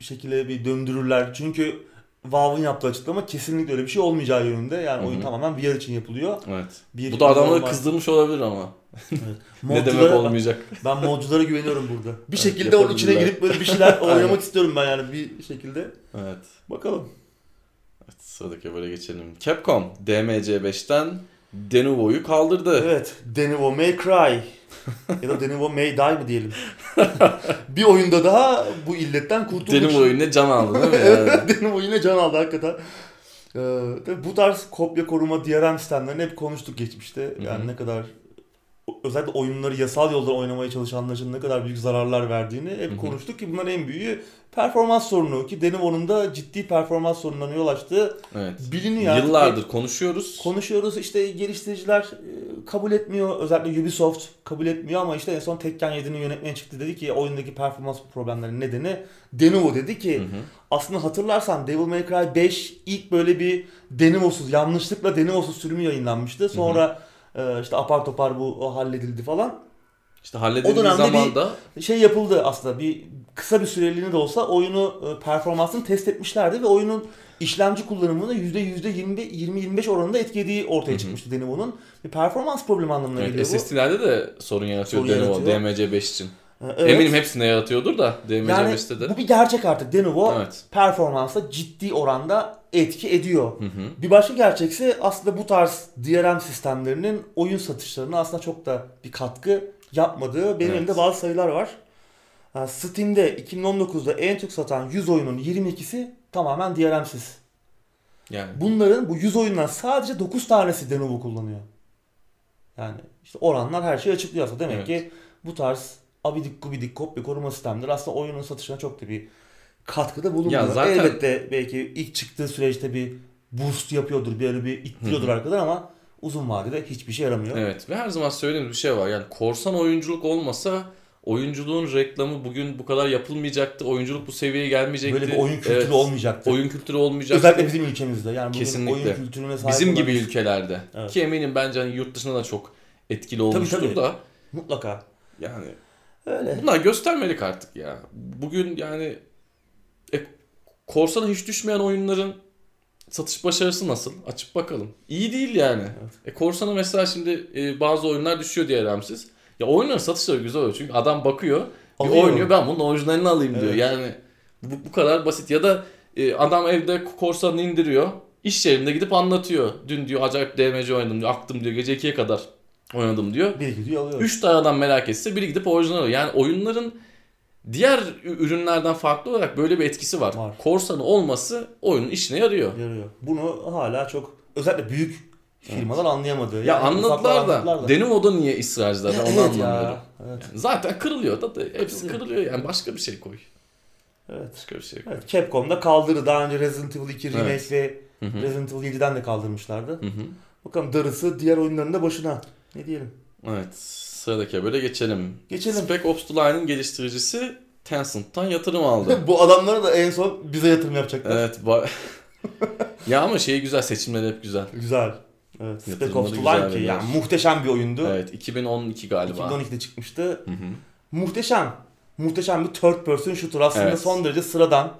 şekilde bir döndürürler. Çünkü Valve'ın yaptığı açıklama kesinlikle öyle bir şey olmayacağı yönünde. Yani Hı oyun tamamen VR için yapılıyor. Evet. Bir Bu da adamları normal- kızdırmış olabilir ama. Evet. Ne demek olmayacak. Ben modculara güveniyorum burada. Bir Evet, şekilde onun içine girip böyle bir şeyler oynamak istiyorum ben yani bir şekilde. Evet. Bakalım. evet sıradaki böyle geçelim. Capcom DMC5'ten Denuvo'yu kaldırdı. Evet. Denivo May Cry. ya da Denivo May Die mi diyelim. bir oyunda daha bu illetten kurtulduk. Denuvo yine can aldı değil mi? Evet, Denivo yine can aldı hakikaten. Ee, bu tarz kopya koruma DRM sistemlerini hep konuştuk geçmişte. Yani Hı hı. ne kadar özellikle oyunları yasal yoldan oynamaya çalışanlar için ne kadar büyük zararlar verdiğini hep Hı hı. konuştuk ki bunların en büyüğü performans sorunu ki Denivo'nun da ciddi performans sorunlarına yol açtığı Evet. biliniyor. Yıllardır konuşuyoruz. konuşuyoruz işte geliştiriciler e, kabul etmiyor özellikle Ubisoft kabul etmiyor ama işte en son Tekken 7'nin yönetmeni çıktı dedi ki oyundaki performans problemlerinin nedeni Denuvo dedi ki Hı hı. aslında hatırlarsan Devil May Cry 5 ilk böyle bir Denuvosuz yanlışlıkla Denuvosuz sürümü yayınlanmıştı. Sonra e, işte apar topar bu o halledildi falan. İşte halledildiği zaman da Şey yapıldı aslında bir kısa bir süreliğine de olsa oyunu e, performansını test etmişlerdi ve oyunun işlemci kullanımını %20-25 oranında etkilediği ortaya Hı hı. çıkmıştı Denuvo'nun. Bir performans problemi anlamına evet, geliyor bu. SSD'lerde de sorun yaratıyor Sorun yaratıyor. DMC5 için. E, evet. Eminim hepsinde yaratıyordur da yani DMC5'te de. bu bir gerçek artık. Denuvo Evet. performansa ciddi oranda etki ediyor. Hı hı. Bir başka gerçekse aslında bu tarz DRM sistemlerinin oyun satışlarına aslında çok da bir katkı yapmadığı benim Evet. elimde bazı sayılar var. Steam'de 2019'da en çok satan 100 oyunun 22'si tamamen DRM'siz. Yani Bunların bu 100 oyundan sadece 9 tanesi Denuvo kullanıyor. Yani işte oranlar her şeyi açıklıyor aslında. Demek Evet. ki bu tarz abidik gubidik kopya koruma sistemleri aslında oyunun satışına çok da bir katkıda bulunmuyor. Ya zaten- Elbette belki ilk çıktığı süreçte bir boost yapıyordur, bir öyle bir ittiriyordur arkadan ama uzun vadede hiçbir şey yaramıyor. Evet ve her zaman söylediğimiz bir şey var. Yani korsan oyunculuk olmasa oyunculuğun reklamı bugün bu kadar yapılmayacaktı. Oyunculuk bu seviyeye gelmeyecekti. Böyle bir oyun kültürü Evet, olmayacaktı. Oyun kültürü olmayacaktı. Özellikle bizim ülkemizde. Yani bugün Kesinlikle. oyun kültürüne sahip Bizim gibi ülkelerde. Evet. Ki eminim bence hani yurt dışında da çok etkili Tabii, olmuştur tabii. da. Mutlaka. Yani Öyle. bunlar göstermelik artık ya. Bugün yani e, korsana hiç düşmeyen oyunların satış başarısı nasıl? Açıp bakalım. İyi değil yani. Evet. E, korsana mesela şimdi e, bazı oyunlar düşüyor diye RAM'siz. Ya oyunların satışları güzel oluyor. Çünkü adam bakıyor, bir Alıyor. oynuyor ben bunun orijinalini alayım diyor. Evet. Yani bu, bu kadar basit. Ya da e, adam evde korsanını indiriyor. İş yerinde gidip anlatıyor. Dün diyor acayip DMC oynadım diyor. Aktım diyor. Gece 2'ye kadar oynadım diyor. Bir gidiyor alıyor. 3 tane adam merak etse biri gidip orijinal alıyor. Yani oyunların diğer ürünlerden farklı olarak böyle bir etkisi var. Var. Korsanı olması oyunun işine yarıyor. Yarıyor. Bunu hala çok özellikle büyük firmalar anlayamadı. Ya Yani anladılar ufaklar da, anladılar Denuvo'da niye ısrarcılar onu evet anlamıyorum. ya. Evet. Yani zaten kırılıyor da, da hepsi Kırılıyor. yani başka bir şey koy. evet. Başka bir şey koy. Evet, Capcom'da kaldırdı. Daha önce Resident Evil 2 remake Evet. ve Hı hı. Resident Evil 7'den de kaldırmışlardı. Hı hı. Bakalım darısı diğer oyunların da başına. Ne diyelim? Evet sıradaki böyle geçelim. Geçelim. Spec Ops The Line'ın geliştiricisi Tencent'tan yatırım aldı. Bu adamlara da en son bize yatırım yapacaklar. evet. ba- ya ama şey güzel seçimleri hep güzel. Güzel. Evet. Spec Ops The Line ki yani muhteşem bir oyundu. Evet 2012 galiba. 2012'de çıkmıştı. Hı hı. Muhteşem. Muhteşem bir third person shooter. Aslında Evet. son derece sıradan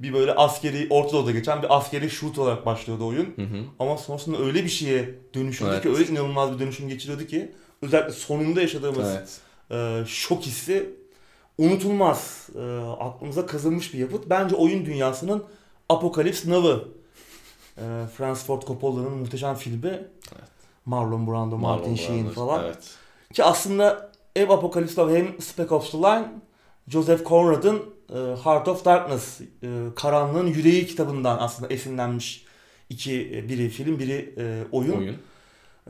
bir böyle askeri, Orta Doğu'da geçen bir askeri shoot olarak başlıyordu oyun. Hı hı. Ama sonrasında öyle bir şeye dönüşüyordu Evet. ki, öyle inanılmaz bir dönüşüm geçiriyordu ki özellikle sonunda yaşadığımız Evet. e, şok hissi unutulmaz. E, aklımıza kazınmış bir yapıt. Bence oyun dünyasının Apocalypse Now'ı. E, Francis Ford Coppola'nın muhteşem filmi. Marlon Brando, Martin Marlon Sheen Brando, falan. Evet. Ki aslında hem Apocalypse Now hem Spec Ops The Line Joseph Conrad'ın e, Heart of Darkness, e, Karanlığın Yüreği kitabından aslında esinlenmiş iki, e, biri film, biri e, oyun. Oyun.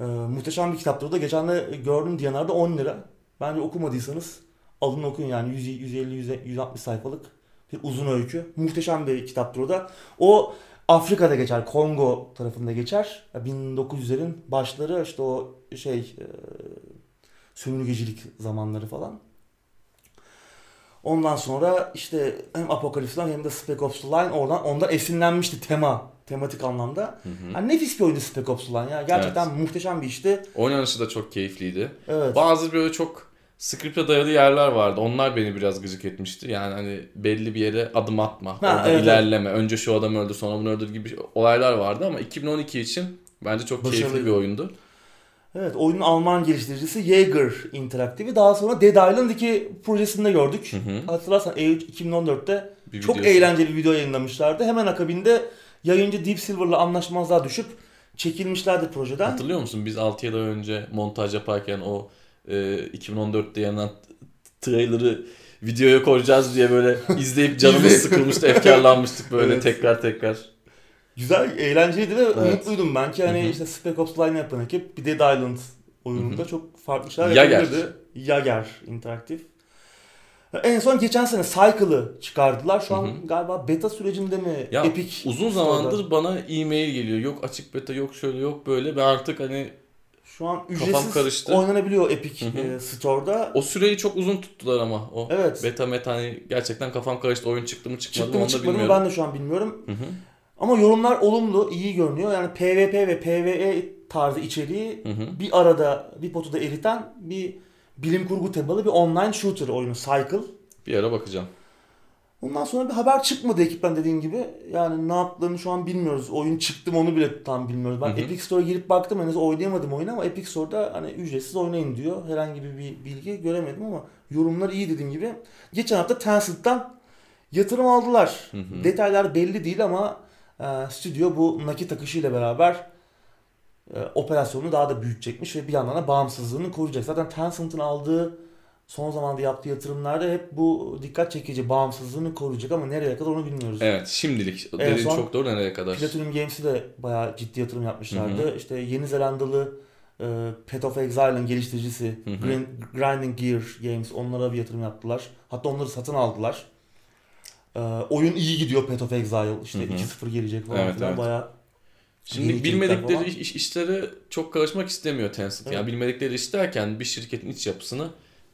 E, muhteşem bir kitaptır. Da geçen de gördüm Diyanar'da 10 lira. Bence okumadıysanız alın okuyun yani 100, 150 100, 160 sayfalık bir uzun öykü. Muhteşem bir kitaptır o da. O Afrika'da geçer, Kongo tarafında geçer. 1900'lerin başları işte o şey e, sömürgecilik zamanları falan. Ondan sonra işte hem Apocalypse'dan hem de Spec Ops The Line oradan ondan esinlenmişti tema, tematik anlamda. Hı hı. Yani nefis bir oyundu Spec Ops The Line ya. Gerçekten muhteşem bir işti. Oynanışı da çok keyifliydi. Evet. Bazı böyle çok script'e dayalı yerler vardı. Onlar beni biraz gıcık etmişti. Yani hani belli bir yere adım atma, Ha, orada evet, ilerleme, önce şu adamı öldür sonra bunu öldür gibi olaylar vardı ama 2012 için bence çok keyifli Başarılıydı. bir oyundu. Evet, oyunun Alman geliştiricisi Jaeger Interactive'i daha sonra Dead Island 2 projesinde gördük. Hı hı. Hatırlarsan E3 2014'te Bir çok videosu. eğlenceli bir video yayınlamışlardı. Hemen akabinde yayıncı Deep Silver'la anlaşmazlığa düşüp çekilmişlerdi projeden. Hatırlıyor musun? Biz 6 yıl önce montaj yaparken o e, 2014'te yayınlanan trailer'ı videoya koyacağız diye böyle izleyip canımız sıkılmıştı, efkarlanmıştık böyle Evet. tekrar tekrar. Güzel, eğlenceliydi ve Evet. umutluydum ben ki hani Hı hı. işte Spec Ops Line yapan ekip bir Dead Island oyununda çok farklı şeyler Jaeger. yapabilirdi. Jaeger Interactive. En son geçen sene Cycle'ı çıkardılar. Şu an Hı hı. galiba beta sürecinde mi? Ya Epic uzun zamandır bana e-mail geliyor. Yok açık beta, yok şöyle, yok böyle. Ben artık hani Şu an Kafam ücretsiz karıştı. oynanabiliyor Epic Hı hı. e, Store'da. o süreyi çok uzun tuttular ama. O Evet. beta meta hani gerçekten kafam karıştı. Oyun çıktı mı çıkmadı Çıktı mı onu çıkmadı mı bilmiyorum. ben de şu an bilmiyorum. Hı hı. Ama yorumlar olumlu, iyi görünüyor. Yani PvP ve PvE tarzı içeriği Hı hı. bir arada, bir potada eriten bir bilim kurgu temalı bir online shooter oyunu Cycle. Bir ara bakacağım. Ondan sonra bir haber çıkmadı ekipten dediğin gibi. Yani ne yaptıklarını şu an bilmiyoruz. Oyun çıktı mı onu bile tam bilmiyoruz. Ben Hı hı. Epic Store'a girip baktım henüz oynayamadım oyunu ama Epic Store'da hani ücretsiz oynayın diyor. Herhangi bir bir bilgi göremedim ama yorumlar iyi dediğim gibi. Geçen hafta Tencent'tan yatırım aldılar. Hı hı. Detaylar belli değil ama e, stüdyo bu nakit akışıyla beraber e, operasyonu daha da büyütecekmiş ve bir yandan da bağımsızlığını koruyacak. Zaten Tencent'ın aldığı son zamanda yaptığı yatırımlarda hep bu dikkat çekici bağımsızlığını koruyacak ama nereye kadar onu bilmiyoruz. Evet şimdilik. Dediğin son çok doğru nereye kadar? Platinum Games'i de bayağı ciddi yatırım yapmışlardı. Hı İşte Yeni Zelandalı e, Path of Exile'ın geliştiricisi Hı hı. Grind- Grinding Gear Games onlara bir yatırım yaptılar. Hatta onları satın aldılar. E, oyun iyi gidiyor Path of Exile. İşte Hı hı. 2-0 gelecek falan Evet, filan evet. bayağı Şimdi bilmedikleri falan. iş- işlere çok karışmak istemiyor Tencent. Evet. Yani bilmedikleri iş derken bir şirketin iç yapısını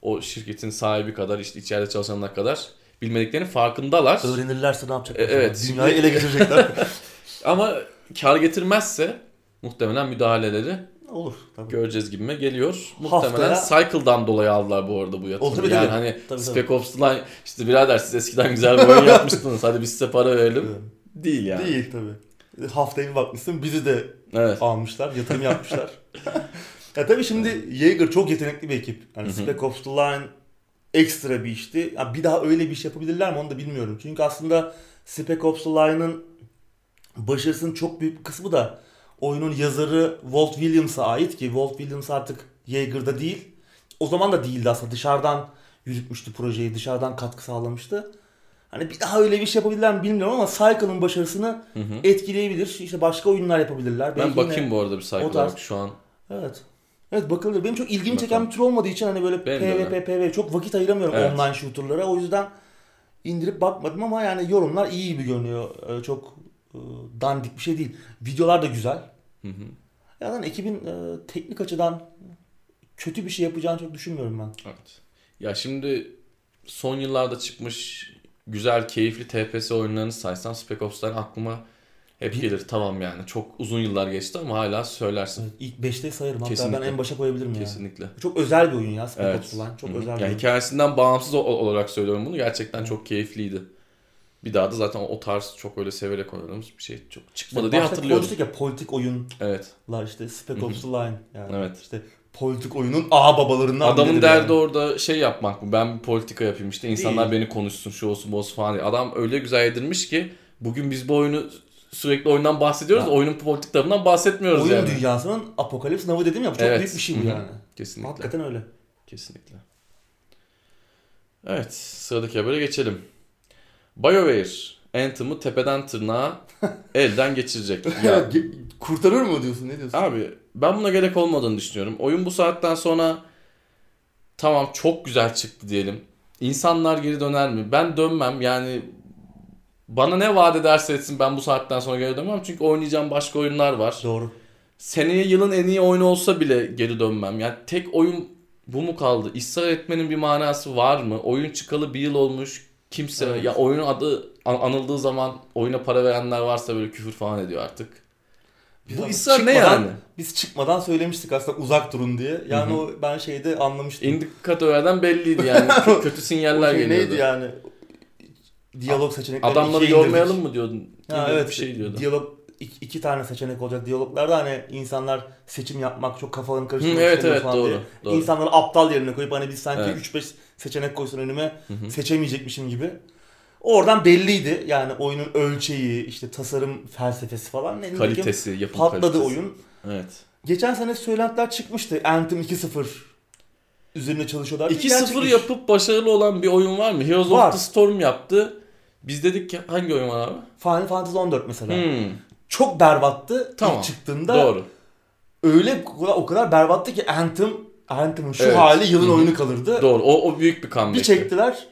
o şirketin sahibi kadar işte içeride çalışanlar kadar bilmediklerinin farkındalar. Öğrenirlerse ne yapacaklar? E, evet. Dünyayı ele geçirecekler. Ama kar getirmezse muhtemelen müdahaleleri Olur tabii. göreceğiz gibime geliyor. Muhtemelen Haftaya- Cycle'dan dolayı aldılar bu arada bu yatırımı. Tabii, yani hani Tabii, Spec Ops Line işte birader siz eskiden güzel bir oyun yapmıştınız hadi biz size para verelim. Evet. Değil yani. Değil tabii. Haftaya bir bakmışsın bizi de Evet. almışlar, yatırım yapmışlar. ya tabii şimdi Jaeger çok yetenekli bir ekip. Hı. Spec Ops The Line ekstra bir işti. Ya bir daha öyle bir iş yapabilirler mi onu da bilmiyorum. Çünkü aslında Spec Ops The Line'ın başarısının çok büyük bir kısmı da oyunun yazarı Walt Williams'a ait ki Walt Williams artık Jaeger'da değil. O zaman da değildi aslında. Dışarıdan yürütmüştü projeyi. Dışarıdan katkı sağlamıştı. Hani bir daha öyle bir şey yapabilirler mi bilmiyorum ama Cycle'ın başarısını Hı hı. etkileyebilir. İşte başka oyunlar yapabilirler. Ben Belki bakayım bu arada bir olarak şu an. Evet. Evet bakılır. Benim çok ilgimi çeken Bakalım. bir tür olmadığı için hani böyle Benim. PvP, PvP çok vakit ayıramıyorum Evet. online shooter'lara. O yüzden indirip bakmadım ama yani yorumlar iyi gibi görünüyor. Ee, Çok e, dandik bir şey değil. Videolar da güzel. Hı hı. Yani ekibin e, teknik açıdan kötü bir şey yapacağını çok düşünmüyorum ben. Evet. Ya şimdi son yıllarda çıkmış güzel, keyifli TPS oyunlarını saysam Spec Ops'tan aklıma hep Bir- gelir. Tamam yani çok uzun yıllar geçti ama hala söylersin. Evet, İlk 5'te sayarım. Hatta Kesinlikle. ben en başa koyabilirim yani. Kesinlikle. Çok özel bir oyun ya Spec Evet. Ops Line. Çok Hı hı. özel bir Yani oyun. hikayesinden bağımsız olarak söylüyorum bunu. Gerçekten çok keyifliydi. Bir daha da zaten o tarz çok öyle severek oynadığımız bir şey çok çıkmadı İşte diye hatırlıyorum. konuştuk ya politik oyunlar Evet. işte Spec Ops The Line. Yani Evet. işte politik oyunun ağ babalarından Adamın derdi yani. orada şey yapmak mı? Ben bir politika yapayım işte insanlar Değil. beni konuşsun şu olsun bu olsun falan diye. Adam öyle güzel yedirmiş ki bugün biz bu oyunu sürekli oyundan bahsediyoruz. Ya. oyunun politik tarafından bahsetmiyoruz Oyun yani. dünyasının apokalips navı dedim ya bu çok Evet. büyük bir şey bu Hı hı. yani. Kesinlikle. Hakikaten öyle. Kesinlikle. Evet sıradaki habere geçelim. BioWare Anthem'ı tepeden tırnağa elden geçirecek. Ya, Kurtarır mı diyorsun ne diyorsun? Abi ben buna gerek olmadığını düşünüyorum. Oyun bu saatten sonra tamam çok güzel çıktı diyelim. İnsanlar geri döner mi? Ben dönmem yani bana ne vaat ederse etsin ben bu saatten sonra geri dönmem. Çünkü oynayacağım başka oyunlar var. Doğru. Seneye yılın en iyi oyunu olsa bile geri dönmem. Yani tek oyun bu mu kaldı? İsrar etmenin bir manası var mı? Oyun çıkalı bir yıl olmuş. Kimse Evet. ya oyunun adı an- anıldığı zaman oyuna para verenler varsa böyle küfür falan ediyor artık. Biz bu ısrar ne yani? Biz çıkmadan söylemiştik aslında uzak durun diye. Yani o ben şeyde anlamıştım. İndikatörlerden belliydi yani. Kö- Kötü O sinyaller şey geliyordu. neydi yani? Diyalog seçenekleri Adamları yormayalım mı diyordun? Ha, evet bir şey diyordu. Diyalog iki, iki tane seçenek olacak diyaloglarda hani insanlar seçim yapmak çok kafalarını karıştırmak evet evet falan doğru. diye. doğru. İnsanları aptal yerine koyup hani biz sanki Evet. 3-5 seçenek koysun önüme Hı hı. seçemeyecekmişim gibi. Oradan belliydi yani oyunun ölçeği, işte tasarım felsefesi falan. Ne bileyim, Kalitesi, yapım Patladı kalitesi. oyun. Evet. Geçen sene söylentiler çıkmıştı. Anthem 2.0 üzerine çalışıyorlar. 2-0 Gerçekmiş. yapıp başarılı olan bir oyun var mı? Heroes Var. of the Storm yaptı. Biz dedik ki hangi oyun var abi? Final Fantasy 14 mesela. Hmm, Çok berbattı Tamam. ilk çıktığında. doğru. Öyle o kadar berbattı ki Anthem Anthem'ın şu Evet. hali yılın oyunu kalırdı. Doğru. O, o büyük bir comeback. Bir çektiler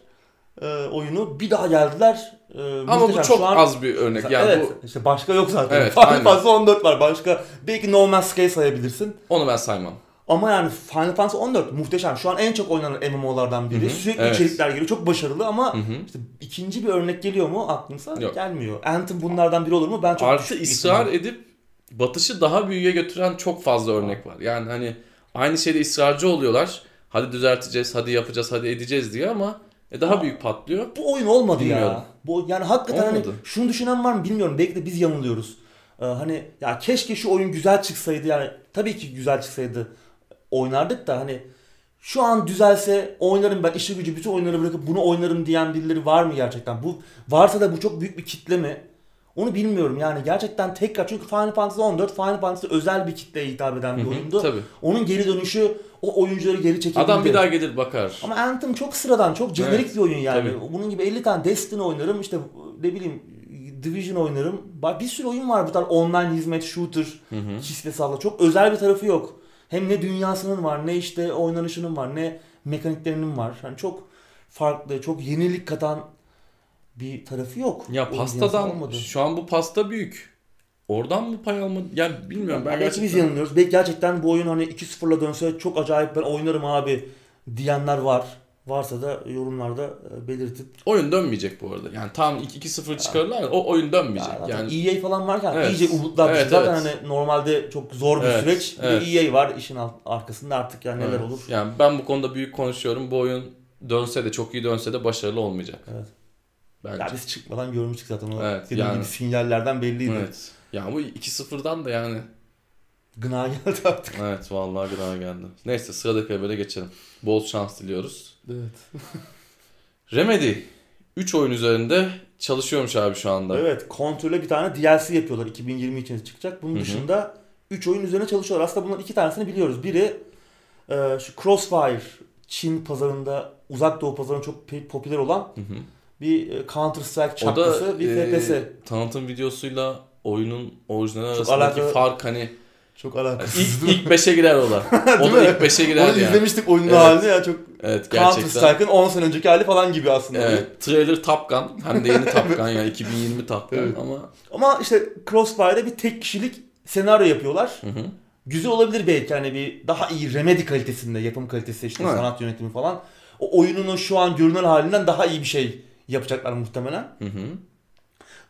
e, oyunu, bir daha geldiler. E, Ama bu çok Şu an- az bir örnek. Yani evet, bu işte başka yok zaten. Evet, Final. Fantasy 14 var başka. Belki No Man's Sky sayabilirsin. onu ben saymam. Ama yani Final Fantasy 14 muhteşem. Şu an en çok oynanan MMO'lardan biri. Hı hı, Sürekli evet. içerikler geliyor. Çok başarılı ama işte ikinci bir örnek geliyor mu aklınıza? Yok. Gelmiyor. Anthem bunlardan biri olur mu? Ben çok Artı ısrar edip batışı daha büyüğe götüren çok fazla örnek var. Yani hani aynı şeyde ısrarcı oluyorlar. Hadi düzelteceğiz, hadi yapacağız, hadi edeceğiz diye ama e, daha büyük patlıyor. Bu oyun olmadı Bilmiyorum. ya. Bu yani hakikaten Olmadı. hani şunu düşünen var mı bilmiyorum. Belki de biz yanılıyoruz. Ee, hani ya keşke şu oyun güzel çıksaydı yani tabii ki güzel çıksaydı oynardık da hani şu an düzelse oynarım ben işi gücü bütün oyunları bırakıp bunu oynarım diyen birileri var mı gerçekten? Bu varsa da bu çok büyük bir kitle mi? Onu bilmiyorum yani gerçekten tekrar çünkü Final Fantasy 14 Final Fantasy özel bir kitleye hitap eden bir Hı hı, oyundu. Tabii. Onun geri dönüşü o oyuncuları geri çekebildi. Adam bir daha gelir bakar. Ama Anthem çok sıradan, çok jenerik Evet, bir oyun yani. tabii. Bunun gibi 50 tane Destiny oynarım, işte ne bileyim Division oynarım. Ba- Bir sürü oyun var bu tarz online hizmet, shooter, Hı hı. kisve salla. Çok özel bir tarafı yok. Hem ne dünyasının var, ne işte oynanışının var, ne mekaniklerinin var. Yani çok farklı, çok yenilik katan bir tarafı yok. Ya Oyun pastadan olmadı. şu an bu pasta büyük. Oradan mı pay almadı? Yani bilmiyorum ben Belki biz gerçekten. yanılıyoruz. Belki gerçekten bu oyun hani 2-0'la dönse çok acayip ben oynarım abi diyenler var. Varsa da yorumlarda e, belirtip Oyun dönmeyecek bu arada. Yani tam 2-0 çıkarırlar ama o oyun dönmeyecek. Ya yani EA falan varken Evet. iyice umutlar Evet, zaten evet. hani normalde çok zor bir Evet, süreç. Bir evet. de EA var işin arkasında artık yani neler Evet. olur. Yani ben bu konuda büyük konuşuyorum. Bu oyun dönse de çok iyi dönse de başarılı olmayacak. Evet. Bence. Ya biz çıkmadan görmüştük zaten o Evet, dediğim yani. gibi sinyallerden belliydi. Evet. Ya bu 2-0'dan da yani. Gına geldi artık. Evet vallahi gıda geldi. Neyse sıradaki habere geçelim. Bol şans diliyoruz. Evet. Remedy 3 oyun üzerinde çalışıyormuş abi şu anda. Evet, kontrole bir tane DLC yapıyorlar 2020 için çıkacak. Bunun Hı hı. dışında 3 oyun üzerine çalışıyorlar. Aslında bunların iki tanesini biliyoruz. Biri e, şu Crossfire Çin pazarında, uzak doğu pazarında çok popüler olan Hı hı. bir e, Counter Strike da bir e, FPS. tanıtım videosuyla oyunun orijinali Çok arasındaki alakalı- fark hani Çok alakasız. ilk, ilk 5'e girer o da. o da ilk 5'e girer Onu yani. izlemiştik oyunun Evet. halini ya çok Evet Counter gerçekten. Strike'ın 10 sene önceki hali falan gibi aslında. Evet, trailer Top Gun. Hem de yeni Top Gun yani 2020 Top Gun Evet. ama Ama işte Crossfire'da bir tek kişilik senaryo yapıyorlar. hı hı. Güzel olabilir belki hani bir daha iyi Remedy kalitesinde yapım kalitesi işte Evet. sanat yönetimi falan. O oyunun şu an görünen halinden daha iyi bir şey yapacaklar muhtemelen. Hı hı.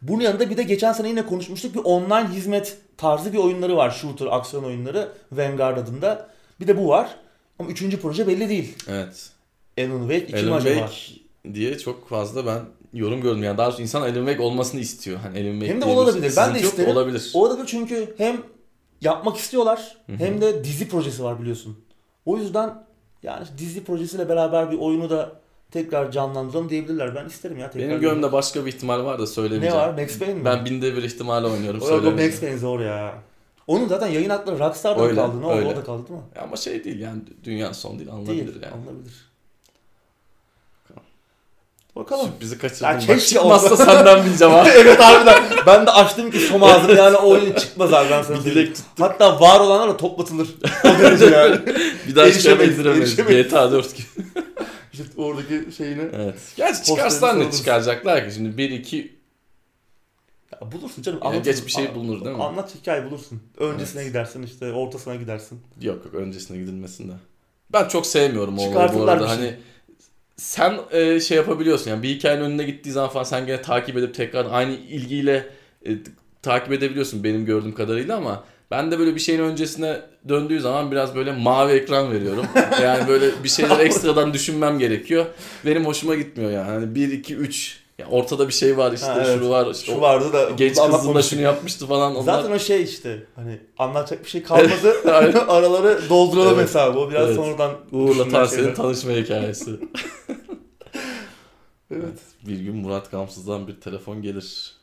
Bunun yanında bir de geçen sene yine konuşmuştuk bir online hizmet tarzı bir oyunları var. Shooter, aksiyon oyunları Vanguard adında. Bir de bu var. Ama üçüncü proje belli değil. Evet. Alan Wake 2 mi Alan acaba? Wake diye çok fazla ben yorum gördüm. Yani daha doğrusu insan Alan Wake olmasını istiyor. Hani Alan Wake Hem de olabilir. Ben de isterim. Olabilir. O da çünkü hem yapmak istiyorlar Hı hı. hem de dizi projesi var biliyorsun. O yüzden yani dizi projesiyle beraber bir oyunu da tekrar canlandıralım diyebilirler. Ben isterim ya tekrar. Benim gönlümde başka bir ihtimal var da ne söylemeyeceğim. var? Max Payne mi? Ben binde bir ihtimali oynuyorum o o Max. Payne zor ya. Onun zaten yayın hakları Rockstar'da Öyle, kaldı? Ne oldu? O da kaldı değil mi? Ama şey değil yani dünya son değil anılabilir Değil. yani. Anılabilir. Bakalım. Sürprizi kaçırdım. Ya keşke çıkmazsa olsa. senden bileceğim ha. evet harbiden. Ben de açtım ki som ağzını yani o oyun çıkmaz abi ben sana dilek Hatta var olanlar da toplatılır. O derece yani. Bir daha Erişemeyiz, erişemeyiz. GTA 4 gibi. İşte oradaki şeyini. Evet. Gerçi çıkarsan ne sorarız. çıkaracaklar ki? Şimdi 1 2 Ya bulursun canım. Yine anlatırız. geç bir şey bulunur değil mi? Anlat hikaye bulursun. Öncesine Evet. gidersin işte ortasına gidersin. yok yok öncesine gidilmesin de. Ben çok sevmiyorum o bu arada. bir şey. Hani sen e, şey yapabiliyorsun yani bir hikayenin önüne gittiği zaman falan sen gene takip edip tekrar aynı ilgiyle e, takip edebiliyorsun benim gördüğüm kadarıyla ama ben de böyle bir şeyin öncesine döndüğü zaman biraz böyle mavi ekran veriyorum. yani böyle bir şeyler ekstradan düşünmem gerekiyor. Benim hoşuma gitmiyor yani. Hani 1 2 3 ya ortada bir şey var işte Ha, evet. şu var işte Şu o vardı da genç kızın da şunu yapmıştı falan onlar. Zaten o şey işte hani anlatacak bir şey kalmadı. Araları dolduralım Evet. hesabı. O biraz Evet. sonradan Uğur'la şeyler. tanışma hikayesi. Evet. Bir gün Murat Gamsız'dan bir telefon gelir.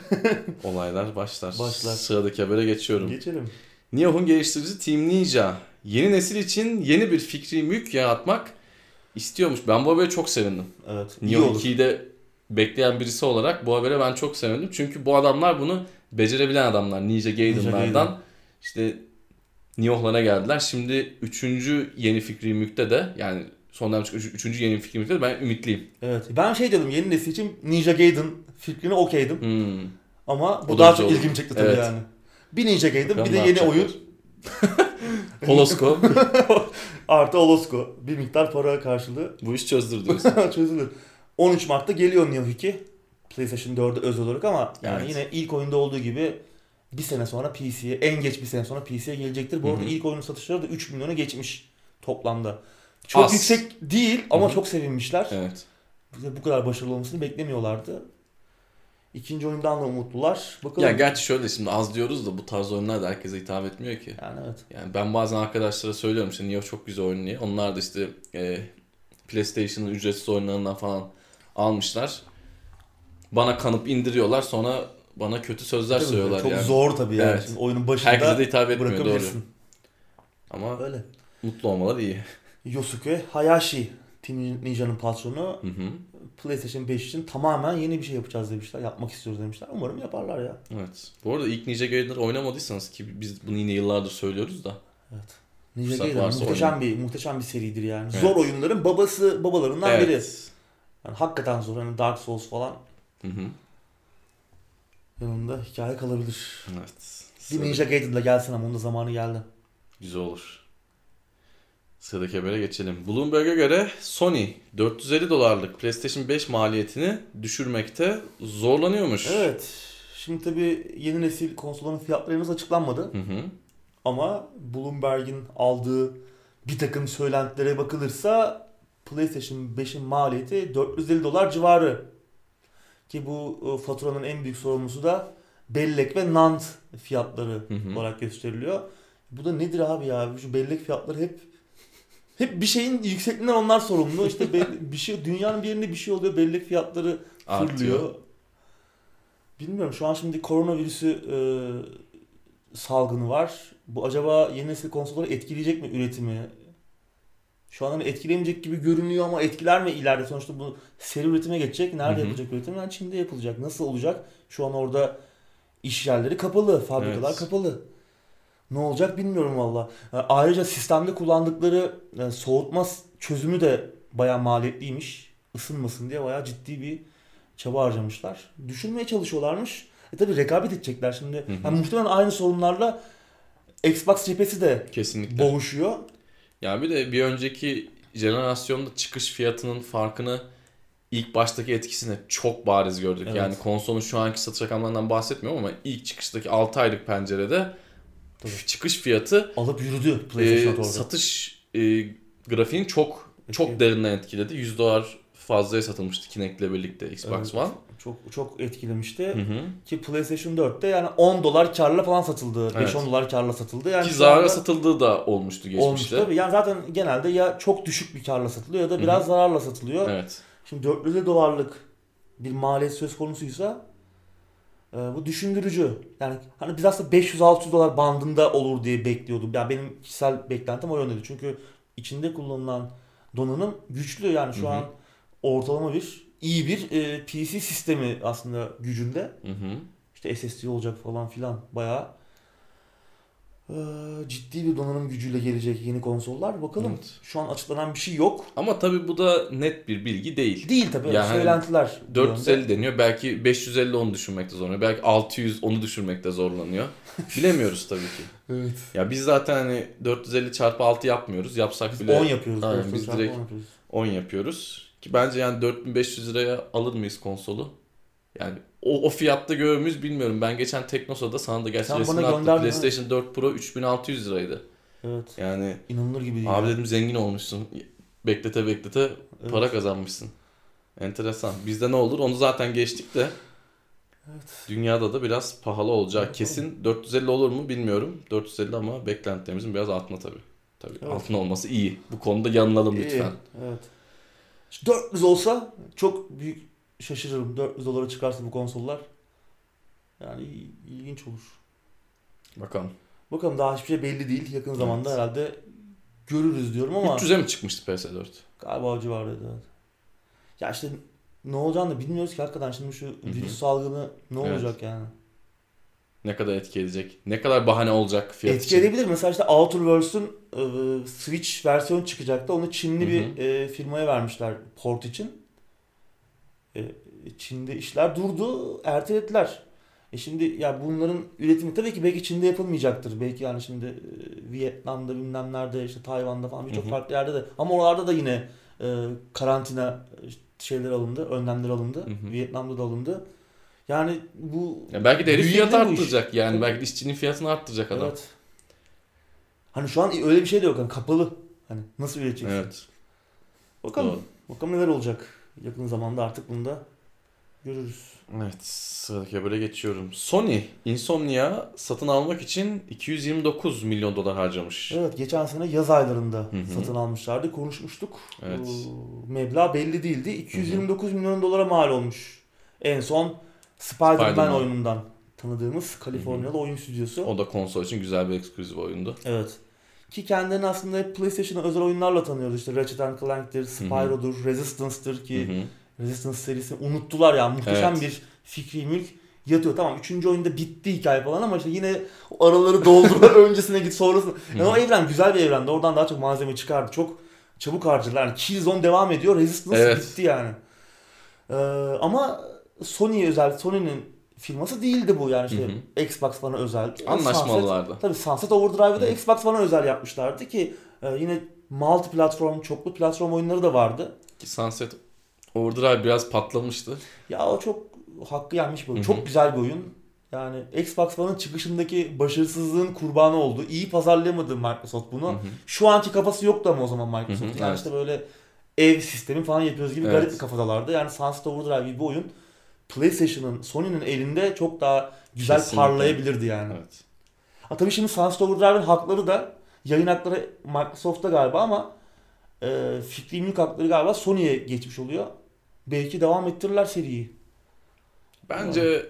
Olaylar başlar. Başlar. Sıradaki habere geçiyorum. Geçelim. Nioh'un geliştiricisi Team Ninja yeni nesil için yeni bir fikri mülk yaratmak istiyormuş. Ben bu habere çok sevindim. Evet. olur. 2'yi de bekleyen birisi olarak bu habere ben çok sevindim. Çünkü bu adamlar bunu becerebilen adamlar. Ninja Gaiden'lardan Gaiden. işte Nioh'lara geldiler. Şimdi üçüncü yeni fikri mülkte de yani son dönem çıkan üç- üçüncü yeni fikri mülkte de ben ümitliyim. Evet. Ben şey dedim yeni nesil için Ninja Gaiden fikrine okeydim. Hmm. Ama bu O da daha çok olur. ilgimi çekti tabii Evet. yani. Bir Ninja Gaiden Bakalım bir de yeni oyun Holosko artı Olosko. Bir miktar para karşılığı bu iş çözdür diyorsun. çözülür. 13 Mart'ta geliyor Nioh 2. PlayStation 4'e özel olarak ama yani Evet. yine ilk oyunda olduğu gibi bir sene sonra PC'ye en geç bir sene sonra PC'ye gelecektir. Bu arada hı. ilk oyunun satışları da 3 milyona geçmiş toplamda. Çok Az. yüksek değil ama Hı hı. çok sevinmişler. evet. Bize bu kadar başarılı olmasını beklemiyorlardı. İkinci oyundan da umutlular. Bakalım. Ya gerçi şöyle şimdi az diyoruz da bu tarz oyunlar da herkese hitap etmiyor ki. yani evet. Yani ben bazen arkadaşlara söylüyorum işte Nioh çok güzel diye. Onlar da işte e, PlayStation'ın ücretsiz oyunlarından falan almışlar. Bana kanıp indiriyorlar sonra bana kötü sözler Tabii, söylüyorlar çok yani. zor tabii yani. Evet. Şimdi oyunun başında Herkese de hitap etmiyor doğru. Ama Öyle. mutlu olmaları iyi. Yosuke Hayashi Team Ninja'nın patronu Hı hı. PlayStation 5 için tamamen yeni bir şey yapacağız demişler. Yapmak istiyoruz demişler. Umarım yaparlar ya. Evet. Bu arada ilk Ninja Gaiden'ları oynamadıysanız ki biz bunu yine yıllardır söylüyoruz da. Ninja Fırsat Gaiden muhteşem bir muhteşem bir seridir yani. Evet. Zor oyunların babası babalarından biri. Evet. Yani hakikaten zor. Hani Dark Souls falan Hı hı. yanında hikaye kalabilir. Evet. Bir Ninja Gaiden'la gelsin ama onun da zamanı geldi. Güzel olur. Sıradaki habere geçelim. Bloomberg'e göre Sony 450 dolarlık PlayStation 5 maliyetini düşürmekte zorlanıyormuş. Evet. Şimdi tabii yeni nesil konsolların fiyatları henüz açıklanmadı. Hı hı. Ama Bloomberg'in aldığı bir takım söylentilere bakılırsa PlayStation 5'in maliyeti 450 dolar civarı. Ki bu e, faturanın en büyük sorumlusu da bellek ve NAND fiyatları Hı hı. olarak gösteriliyor. Bu da nedir abi ya? Şu bellek fiyatları hep Hep bir şeyin yüksekliğinden onlar sorumlu. İşte belli, bir şey dünyanın bir yerinde bir şey oluyor. Belli fiyatları fırlıyor. Bilmiyorum şu an şimdi koronavirüsü e, salgını var. Bu acaba yeni nesil konsolları etkileyecek mi üretimi? Şu an hani etkilemeyecek gibi görünüyor ama etkiler mi ileride? Sonuçta bu seri üretime geçecek. Nerede yapılacak üretim? Yani Çin'de yapılacak. Nasıl olacak? Şu an orada iş yerleri kapalı, fabrikalar Evet. kapalı. Ne olacak bilmiyorum valla. E, Ayrıca sistemde kullandıkları e, soğutma çözümü de bayağı maliyetliymiş. Isınmasın diye bayağı ciddi bir çaba harcamışlar. Düşürmeye çalışıyorlarmış. E tabi rekabet edecekler şimdi. Hı hı. Yani muhtemelen aynı sorunlarla Xbox cephesi de Kesinlikle. boğuşuyor. Ya bir de bir önceki jenerasyonda çıkış fiyatının farkını ilk baştaki etkisini çok bariz gördük. Evet. Yani konsolun şu anki satış rakamlarından bahsetmiyorum ama ilk çıkıştaki 6 aylık pencerede Tabii. çıkış fiyatı Alıp yürüdü e, PlayStation orada. satış e, grafiğini çok çok Etkiledi. derinden etkiledi. 100 dolar fazlaya satılmıştı Kinect'le birlikte Xbox Evet. One. Çok çok etkilemişti. Hı hı. Ki PlayStation 4'te yani 10 dolar karla falan satıldı. 5-10 Evet. dolar karla satıldı. Yani Ki şu zara anda- satıldığı da olmuştu geçmişte. Olmuş tabii. Yani zaten genelde ya çok düşük bir karla satılıyor ya da biraz Hı hı. zararla satılıyor. Evet. Şimdi 450 dolarlık bir maliyet söz konusuysa e, bu düşündürücü. Yani hani biz aslında 500-600 dolar bandında olur diye bekliyordum. Yani benim kişisel beklentim o yöndeydi. Çünkü içinde kullanılan donanım güçlü. Yani şu Hı hı. an ortalama bir iyi bir e, PC sistemi aslında gücünde. Hı hı. İşte SSD olacak falan filan bayağı ciddi bir donanım gücüyle gelecek yeni konsollar. Bakalım. Evet. Şu an açıklanan bir şey yok. Ama tabii bu da net bir bilgi değil. Değil tabii. Yani söylentiler. bu yönde. 450 deniyor. Belki 550 onu düşürmekte zorlanıyor. Belki 600 onu düşürmekte zorlanıyor. Bilemiyoruz tabii ki. Evet. Ya biz zaten hani 450 çarpı 6 yapmıyoruz. Yapsak Biz bile 10 yapıyoruz. Aynen, biz direkt- 10 yapıyoruz. 10 yapıyoruz. Ki bence yani 4500 liraya alır mıyız konsolu? Yani o, o fiyatta görür müyüz bilmiyorum. Ben geçen Teknosa'da sana da gerçi Sen resmini bana attım. gönderdin, PlayStation 4 Pro 3600 liraydı. Evet. Yani İnanılır gibi değil. abi ya. dedim zengin olmuşsun. Beklete beklete para kazanmışsın. Enteresan. Bizde ne olur onu zaten geçtik de. Evet. Dünyada da biraz pahalı olacak. Kesin 450 olur mu bilmiyorum. 450 ama beklentilerimizin biraz altına tabii. Tabii Evet. altına olması iyi. Bu konuda yanılalım İyi, lütfen. Evet. Şu 400 olsa çok büyük şaşırırım. 400 dolara çıkarsa bu konsollar. Yani il- ilginç olur. Bakalım. Bakalım daha hiçbir şey belli değil. Yakın zamanda Evet. herhalde görürüz diyorum ama 300'e mi çıkmıştı PS4? galiba o civardaydı. Evet. Ya işte ne olacağını da bilmiyoruz ki hakikaten şimdi şu virüs salgını ne Evet. olacak yani. Ne kadar etki edecek? Ne kadar bahane olacak fiyat Etki için? edebilir. Mesela işte Outer Worlds'un e, Switch versiyonu çıkacaktı. Onu Çinli Hı bir e, firmaya vermişler port için. E, Çin'de işler durdu, ertelediler. E şimdi ya bunların üretimi tabii ki belki Çin'de yapılmayacaktır. Belki yani şimdi e, Vietnam'da bilmem nerede işte Tayvan'da falan birçok farklı yerde de ama oralarda da yine e, karantina şeyler alındı, önlemler alındı. Hı hı. Vietnam'da da alındı. Yani bu Ya belki de herif fiyatı arttıracak yani. Tabii. Belki de işçinin fiyatını arttıracak adam. Evet. Hani şu an öyle bir şey de yok. Hani kapalı. Hani nasıl üreteceksin? Evet. Bakalım. Doğru. Bakalım neler olacak. Yakın zamanda artık bunu da görürüz. Evet, sıradaki habere geçiyorum. Sony, Insomnia satın almak için 229 milyon dolar harcamış. Evet geçen sene yaz aylarında Hı hı. satın almışlardı. Konuşmuştuk. Evet. Ee, meblağ belli değildi. 229 milyon dolara mal olmuş. En son Spider-Man, Spider-Man. oyunundan tanıdığımız Kaliforniyalı oyun stüdyosu. O da konsol için güzel bir ekskluzif oyundu. Evet. Ki kendilerini aslında hep PlayStation'a özel oyunlarla tanıyoruz. İşte Ratchet Clank'tir, Spyro'dur, Resistance'dır ki Hı hı. Resistance serisini unuttular ya. Muhteşem Evet. bir fikri mülk yatıyor. Tamam üçüncü oyunda bitti hikaye falan ama işte yine araları doldur öncesine git sonrasına. Yani o evren güzel bir evrendi. Oradan daha çok malzeme çıkardı. Çok çabuk harcadılar. Yani Killzone devam ediyor. Resistance Evet. bitti yani. Ee, ama Sony'ye özel, Sony'nin firması değildi bu yani işte Hı Xbox One'a özel. Anlaşmalılardı. Sunset, tabii Sunset Overdrive'ı da Hı. Xbox One'a özel yapmışlardı ki e, yine multi platform, çoklu platform oyunları da vardı. Ki Sunset Overdrive biraz patlamıştı. Ya o çok hakkı yenmiş bir oyun. Hı hı. Çok güzel bir oyun. Yani Xbox One'ın çıkışındaki başarısızlığın kurbanı oldu. İyi pazarlayamadı Microsoft bunu. Hı hı. Şu anki kafası yoktu ama o zaman Microsoft. Hı hı, yani evet. işte böyle ev sistemi falan yapıyoruz gibi Evet. garip bir kafadalardı. Yani Sunset Overdrive gibi bir oyun PlayStation'ın, Sony'nin elinde çok daha güzel Kesinlikle. parlayabilirdi yani. Evet. Ha tabii şimdi Sunset Overdrive'ın hakları da yayın hakları Microsoft'ta galiba ama e, fikri mülk hakları galiba Sony'ye geçmiş oluyor. Belki devam ettirirler seriyi. Bence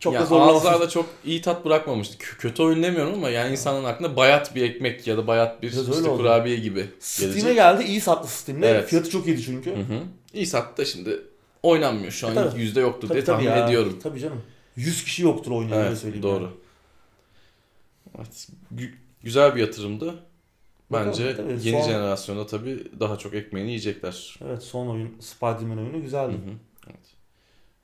Çok yani da zorlamasın. ağızlarda çok iyi tat bırakmamıştı. Kö- kötü oyun demiyorum ama yani insanın aklına bayat bir ekmek ya da bayat bir işte öyle oldu. kurabiye gibi Steam'e gelecek. geldi. iyi sattı Steam'de. Evet. Fiyatı çok iyiydi çünkü. Hı hı. İyi sattı da şimdi oynanmıyor. Şu E, an tabii. yüzde yoktur Tabii, diye tahmin ya. ediyorum. Tabii canım. 100 kişi yoktur oynayan Evet söyleyeyim. doğru. yani. Evet, gü- güzel bir yatırımdı. Bence Bakalım, tabii, yeni son- jenerasyonda tabii daha çok ekmeğini yiyecekler. Evet son oyun Spider-Man oyunu Hı güzeldi. hı. Evet.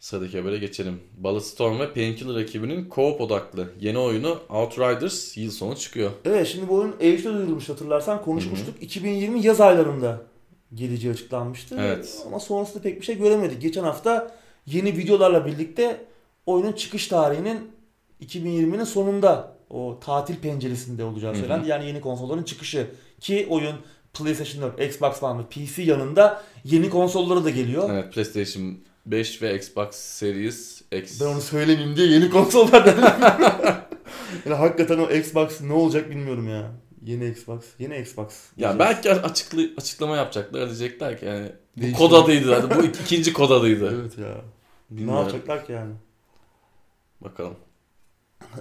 Sıradaki habere geçelim. Bulletstorm ve Painkiller ekibinin co-op odaklı yeni oyunu Outriders yıl sonu çıkıyor. Evet şimdi bu oyun E3'te duyurulmuş hatırlarsan konuşmuştuk. 2020 yaz aylarında geleceği açıklanmıştı. Evet. Ama sonrasında pek bir şey göremedik. Geçen hafta yeni videolarla birlikte oyunun çıkış tarihinin 2020'nin sonunda o tatil penceresinde olacağı söylendi. Yani yeni konsolların çıkışı ki oyun PlayStation 4, Xbox One ve PC yanında yeni konsollara da geliyor. Evet PlayStation 5 ve Xbox Series X. Ben onu söylemeyeyim diye yeni konsollar dedim. yani hakikaten o Xbox ne olacak bilmiyorum ya. Yeni Xbox, yeni Xbox. Ya belki açıklı, açıklama yapacaklar diyecekler ki yani bu Değişti. kod adıydı hadi bu ik- ikinci kod adıydı. Evet ya. Ne Bilmiyorum. yapacaklar ki yani? Bakalım.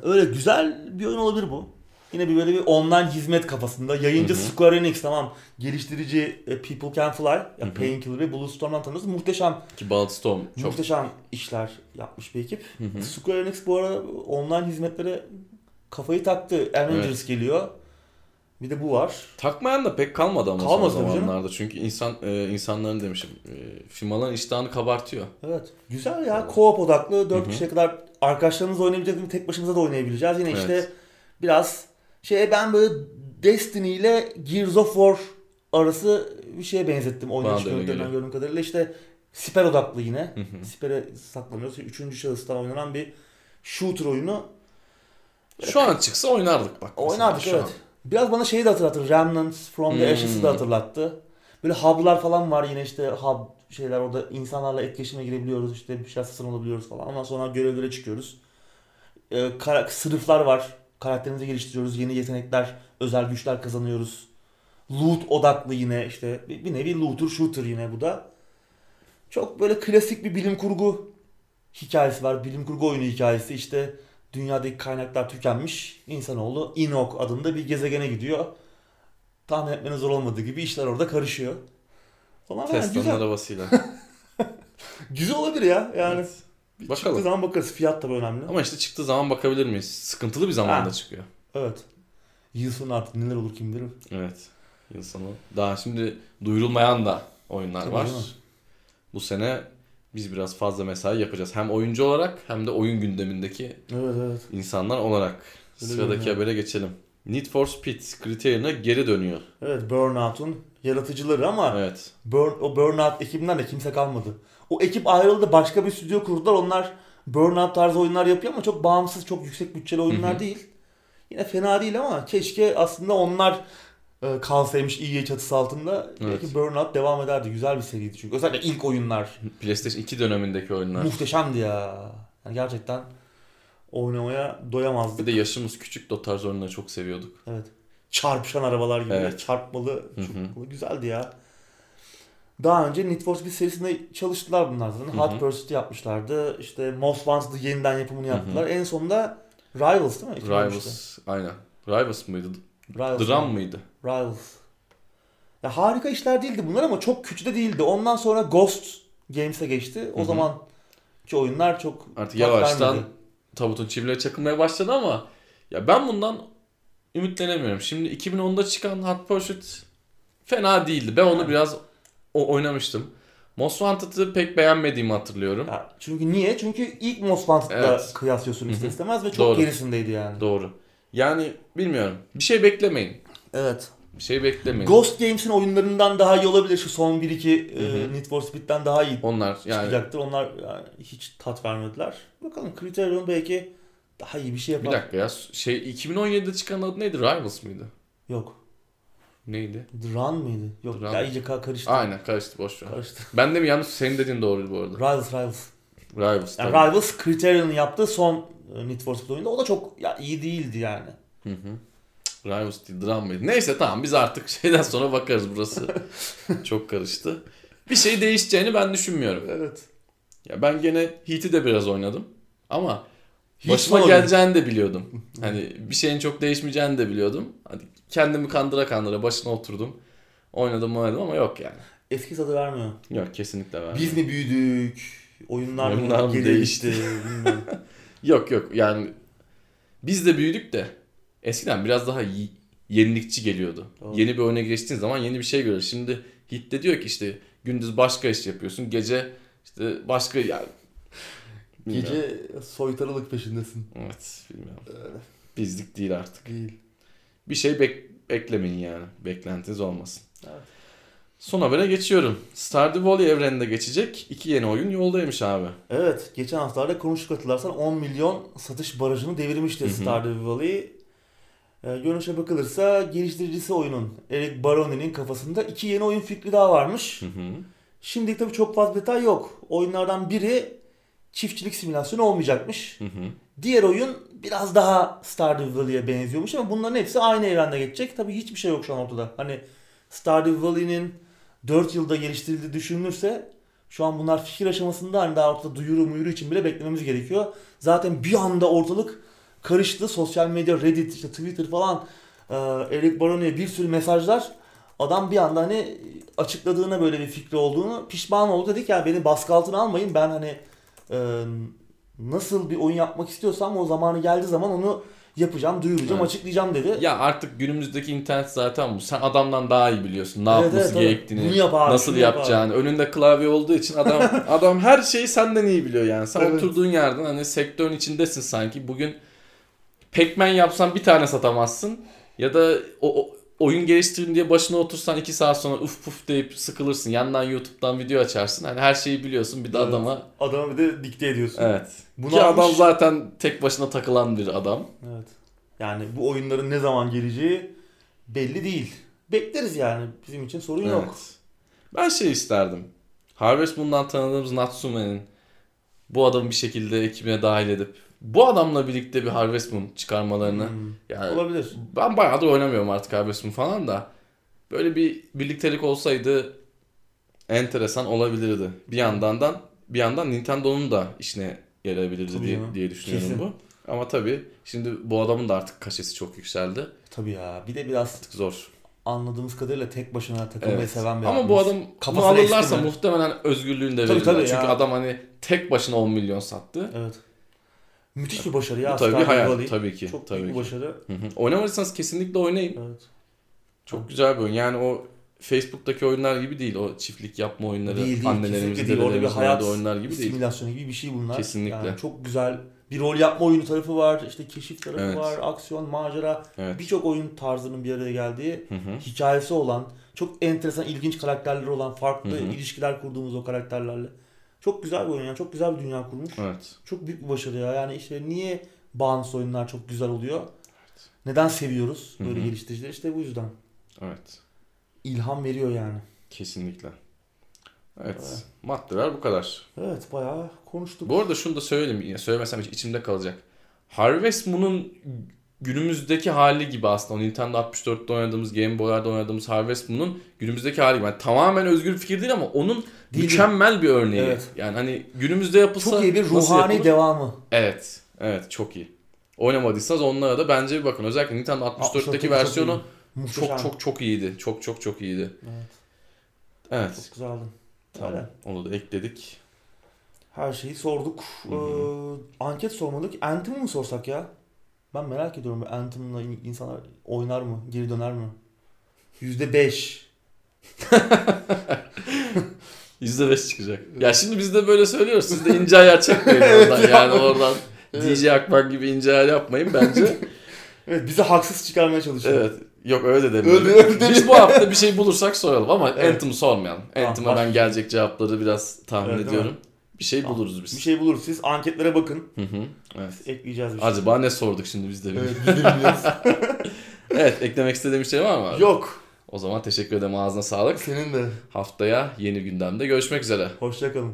Öyle güzel bir oyun olabilir bu. Yine bir böyle bir online hizmet kafasında. Yayıncı Hı hı. Square Enix tamam. Geliştirici e, People Can Fly, ya hı. Painkiller ve Bulletstorm'dan tanıyoruz. Muhteşem, Ki Bulletstorm çok muhteşem işler yapmış bir ekip. Hı hı. Square Enix bu ara online hizmetlere kafayı taktı. Avengers geliyor. Bir de bu var. Takmayan da pek kalmadı ama Kalmadı son tabii canım. zamanlarda. Çünkü insan e, insanların demişim e, firmaların iştahını kabartıyor. Evet. Güzel ya. Co-op odaklı. 4 Hı hı. kişiye kadar arkadaşlarımızla oynayabileceğiz. Tek başımıza da oynayabileceğiz. Yine işte Evet. biraz şey ben böyle Destiny ile Gears of War arası bir şeye benzettim. Oynayış geliyor. gördüğüm kadarıyla. İşte siper odaklı yine. Hı hı. Siper'e saklanıyoruz. Üçüncü şahıstan oynanan bir shooter oyunu. Şu an çıksa oynardık bak. Oynardık evet. an. Biraz bana şeyi de hatırlattı. Remnants from the Hmm. Ashes'ı da hatırlattı. Böyle hub'lar falan var yine işte hub şeyler orada insanlarla etkileşime girebiliyoruz işte bir şey satın alabiliyoruz falan. Ondan sonra görevlere çıkıyoruz. Ee, kara- sınıflar var. Karakterimizi geliştiriyoruz. Yeni yetenekler, özel güçler kazanıyoruz. Loot odaklı yine işte bir, bir nevi looter shooter yine bu da. Çok böyle klasik bir bilim kurgu hikayesi var. Bilim kurgu oyunu hikayesi işte dünyadaki kaynaklar tükenmiş. İnsanoğlu Enoch adında bir gezegene gidiyor. Tahmin etmeniz zor olmadığı gibi işler orada karışıyor. Falan yani Tesla'nın güzel. arabasıyla. Güzel olabilir ya. Yani Evet. çıktığı Bakalım. zaman bakarız. Fiyat tabii önemli. Ama işte çıktığı zaman bakabilir miyiz? Sıkıntılı bir zamanda Ha. çıkıyor. Evet. Yıl sonu artık neler olur kim bilir. Evet. Yıl sonu. Daha şimdi duyurulmayan da oyunlar Tabii var. Bu sene biz biraz fazla mesai yapacağız. Hem oyuncu olarak hem de oyun gündemindeki Evet evet. insanlar olarak. Öyle Sıradaki görünüyor. habere geçelim. Need for Speed kriterine geri dönüyor. Evet Burnout'un yaratıcıları ama Evet. Burn, o Burnout ekibinden de kimse kalmadı. O ekip ayrıldı başka bir stüdyo kurdular. Onlar Burnout tarzı oyunlar yapıyor ama çok bağımsız, çok yüksek bütçeli oyunlar Hı hı. değil. Yine fena değil ama keşke aslında onlar e, kalsaymış iyi çatısı altında. Belki Evet. Burnout devam ederdi. Güzel bir seriydi çünkü. Özellikle ilk oyunlar PlayStation 2 dönemindeki oyunlar. muhteşemdi ya. Yani gerçekten oynamaya doyamazdık. Bir de yaşımız küçük o tarz oyunları çok seviyorduk. Evet. Çarpışan arabalar gibi. Evet. Çarpmalı. Çok güzeldi ya. Daha önce Need for Speed serisinde çalıştılar bunlar zaten. Hı Hot. Pursuit'i yapmışlardı. İşte Most Wanted'ı yeniden yapımını yaptılar. En sonunda Rivals değil mi? 2013'te. Rivals. Aynen. Rivals mıydı? Rivals. Drum mıydı? Rivals. Ya harika işler değildi bunlar ama çok kötü de değildi. Ondan sonra Ghost Games'e geçti. O zaman ki oyunlar çok Artık yavaştan vermedi. tabutun çivileri çakılmaya başladı ama ya ben bundan ümitlenemiyorum. Şimdi 2010'da çıkan Hot Pursuit fena değildi. Ben onu Ha. biraz o oynamıştım. Most Wanted'ı pek beğenmediğimi hatırlıyorum. Ya çünkü niye? Çünkü ilk Most Wanted'la Evet. kıyaslıyorsun ister istemez ve çok Doğru. gerisindeydi yani. Doğru. Yani bilmiyorum. Bir şey beklemeyin. Evet. Bir şey beklemeyin. Ghost Games'in oyunlarından daha iyi olabilir. Şu son 1-2 Hı hı. e, Need for Speed'den daha iyi Onlar yani çıkacaktır. Onlar yani hiç tat vermediler. Bakalım Criterion belki daha iyi bir şey bir yapar. dakika ya şey 2017'de çıkan adı neydi? Rivals mıydı? Yok. Neydi? Run mıydı? Yok. Run. Ya iyice ka- karıştı. Aynen karıştı boş ver. Karıştı. Ben de mi yanlış senin dediğin doğruydu bu arada. Rivals Rivals. Rivals. Yani tabii. Rivals Criterion'ın yaptığı son e, Need for Speed oyunda o da çok ya iyi değildi yani. Hı hı. Rivals değil Drum mıydı? Neyse tamam biz artık şeyden sonra bakarız burası. Çok karıştı. Bir şey değişeceğini ben düşünmüyorum. Evet. Ya ben gene Heat'i de biraz oynadım. Ama başıma geleceğini de biliyordum. Hani bir şeyin çok değişmeyeceğini de biliyordum. Hani kendimi kandıra kandıra başına oturdum. Oynadım oynadım ama yok yani. Eski tadı vermiyor. Yok kesinlikle ben. Biz mi büyüdük? Oyunlar, Oyunlar mı değişti? Yok yok yani biz de büyüdük de eskiden biraz daha yenilikçi geliyordu. Doğru. Yeni bir oyuna geçtiğin zaman yeni bir şey görüyorsun. Şimdi Hit de diyor ki işte gündüz başka iş yapıyorsun. Gece işte başka yani. Bilmiyorum. Gece soytarılık peşindesin. Evet bilmiyorum. Bizlik değil artık. Değil. Bir şey bek- beklemeyin yani. Beklentiniz olmasın. Evet. Son habere geçiyorum. Stardew Valley evreninde geçecek iki yeni oyun yoldaymış abi. Evet, geçen haftalarda konuştuk hatırlarsan 10 milyon satış barajını devirmişti Hı hı. Stardew Valley. Ee, görünüşe bakılırsa geliştiricisi oyunun Eric Baroni'nin kafasında iki yeni oyun fikri daha varmış. Hı hı. Şimdilik tabii çok fazla detay yok. Oyunlardan biri çiftçilik simülasyonu olmayacakmış. Hı hı. Diğer oyun biraz daha Stardew Valley'e benziyormuş ama bunların hepsi aynı evrende geçecek. Tabii hiçbir şey yok şu an ortada. Hani Stardew Valley'nin 4 yılda geliştirildiği düşünülürse şu an bunlar fikir aşamasında hani daha ortada duyuru muyuru için bile beklememiz gerekiyor. Zaten bir anda ortalık karıştı. Sosyal medya, Reddit, işte Twitter falan e, Eric Baroni'ye bir sürü mesajlar. Adam bir anda hani açıkladığına böyle bir fikri olduğunu pişman oldu. Dedik ya beni baskı altına almayın. Ben hani e, nasıl bir oyun yapmak istiyorsam o zamanı geldiği zaman onu yapacağım, duyuracağım, Evet. açıklayacağım dedi. Ya artık günümüzdeki internet zaten bu. Sen adamdan daha iyi biliyorsun. Ne Evet, yapması evet, gerektiğini. Bunu yap abi, nasıl şunu yap yapacağını. Önünde klavye olduğu için adam adam her şeyi senden iyi biliyor yani. Sen Evet. oturduğun yerden hani sektörün içindesin sanki. Bugün Pac-Man yapsan bir tane satamazsın. Ya da o, o- oyun geliştirin diye başına otursan iki saat sonra uf puf deyip sıkılırsın. Yandan YouTube'dan video açarsın. Hani her şeyi biliyorsun. Bir de Evet. adama Adama bir de dikte ediyorsun. evet. Bunu Ki almış- adam zaten tek başına takılan bir adam. Evet. Yani bu oyunların ne zaman geleceği belli değil. Bekleriz yani. Bizim için sorun yok. Evet. Ben şey isterdim. Harvest Moon'dan tanıdığımız Natsume'nin bu adamı bir şekilde ekibine dahil edip bu adamla birlikte bir Harvest Moon çıkarmalarını Hmm. yani Olabilir. ben bayağıdır oynamıyorum artık Harvest Moon falan da böyle bir birliktelik olsaydı enteresan olabilirdi. Bir yandan da bir yandan Nintendo'nun da işine yarayabilirdi Tabii diye, ya. diye düşünüyorum Kesin. bu. Ama tabii şimdi bu adamın da artık kaşesi çok yükseldi. Tabii ya. Bir de biraz Artık zor. anladığımız kadarıyla tek başına takılmayı Evet. seven bir Ama abimiz. bu adam Kafasına bunu alırlarsa muhtemelen özgürlüğünü de Tabii, verirler. tabii Çünkü ya. adam hani tek başına 10 milyon sattı. Evet. Müthiş bir başarı ya. Bu tabii bir hayal. Valley. Tabii ki. Çok tabii büyük ki. bir başarı. Hı hı. Oynamadıysanız kesinlikle oynayın. Evet. Çok güzel bir oyun. Yani o Facebook'taki oyunlar gibi değil. O çiftlik yapma oyunları, Değil değil. Kesinlikle değil. Orada bir hayat oyunlar gibi değil. simülasyonu gibi bir şey bunlar. Kesinlikle. Yani çok güzel bir rol yapma oyunu tarafı var. işte keşif tarafı Evet. var. Aksiyon, macera. Evet. Birçok oyun tarzının bir araya geldiği Hı hı. hikayesi olan, çok enteresan, ilginç karakterleri olan, farklı Hı hı. ilişkiler kurduğumuz o karakterlerle. Çok güzel bir oyun yani. Çok güzel bir dünya kurmuş. Evet. Çok büyük bir başarı ya. Yani işte niye bağımsız oyunlar çok güzel oluyor? Neden seviyoruz böyle Hı hı. geliştiricileri? İşte bu yüzden. Evet. İlham veriyor yani. Kesinlikle. Evet. Evet. Maddeler bu kadar. Evet bayağı konuştuk. Bu arada şunu da söyleyeyim. Söylemesem hiç içimde kalacak. Harvest Moon'un günümüzdeki hali gibi aslında. O Nintendo 64'te oynadığımız, Game Boy'larda oynadığımız Harvest Moon'un günümüzdeki hali gibi. Yani tamamen özgür fikir değil ama onun Değil. mükemmel bir örneği. Evet. Yani hani günümüzde yapılsa Çok iyi bir ruhani devamı. Evet. Evet çok iyi. Oynamadıysanız onlara da bence bir bakın. Özellikle Nintendo 64'teki 64'teki versiyonu çok çok çok çok iyiydi. Çok çok çok iyiydi. Evet, Evet. çok güzeldi. Tamam. Öyle. Onu da ekledik. Her şeyi sorduk. Ee, anket sormadık. Anthem'ı mı sorsak ya? Ben merak ediyorum. Anthem'la in- insanlar oynar mı? Geri döner mi? %5. %5 çıkacak. Ya şimdi biz de böyle söylüyoruz. Siz de ince ayar çekmeyin oradan. Yani oradan Evet. DJ Akman gibi ince ayar yapmayın bence. Evet bizi haksız çıkarmaya çalışıyor. evet. Yok öyle de demiyorum. Öyle- öyle Biz bu hafta bir şey bulursak soralım ama Evet. Anthem'ı sormayalım. Tamam, Anthem'a ben gelecek cevapları biraz tahmin Evet, ediyorum. Bir şey Tamam. buluruz biz. Bir şey buluruz. Siz anketlere bakın. Hı hı. Evet. Ekleyeceğiz bir şey. Acaba ne sorduk şimdi biz de Evet biz de bilmiyoruz. Evet eklemek istediğim bir şey var mı abi? Yok. O zaman teşekkür ederim ağzına sağlık. Senin de. Haftaya yeni gündemde görüşmek üzere. Hoşçakalın.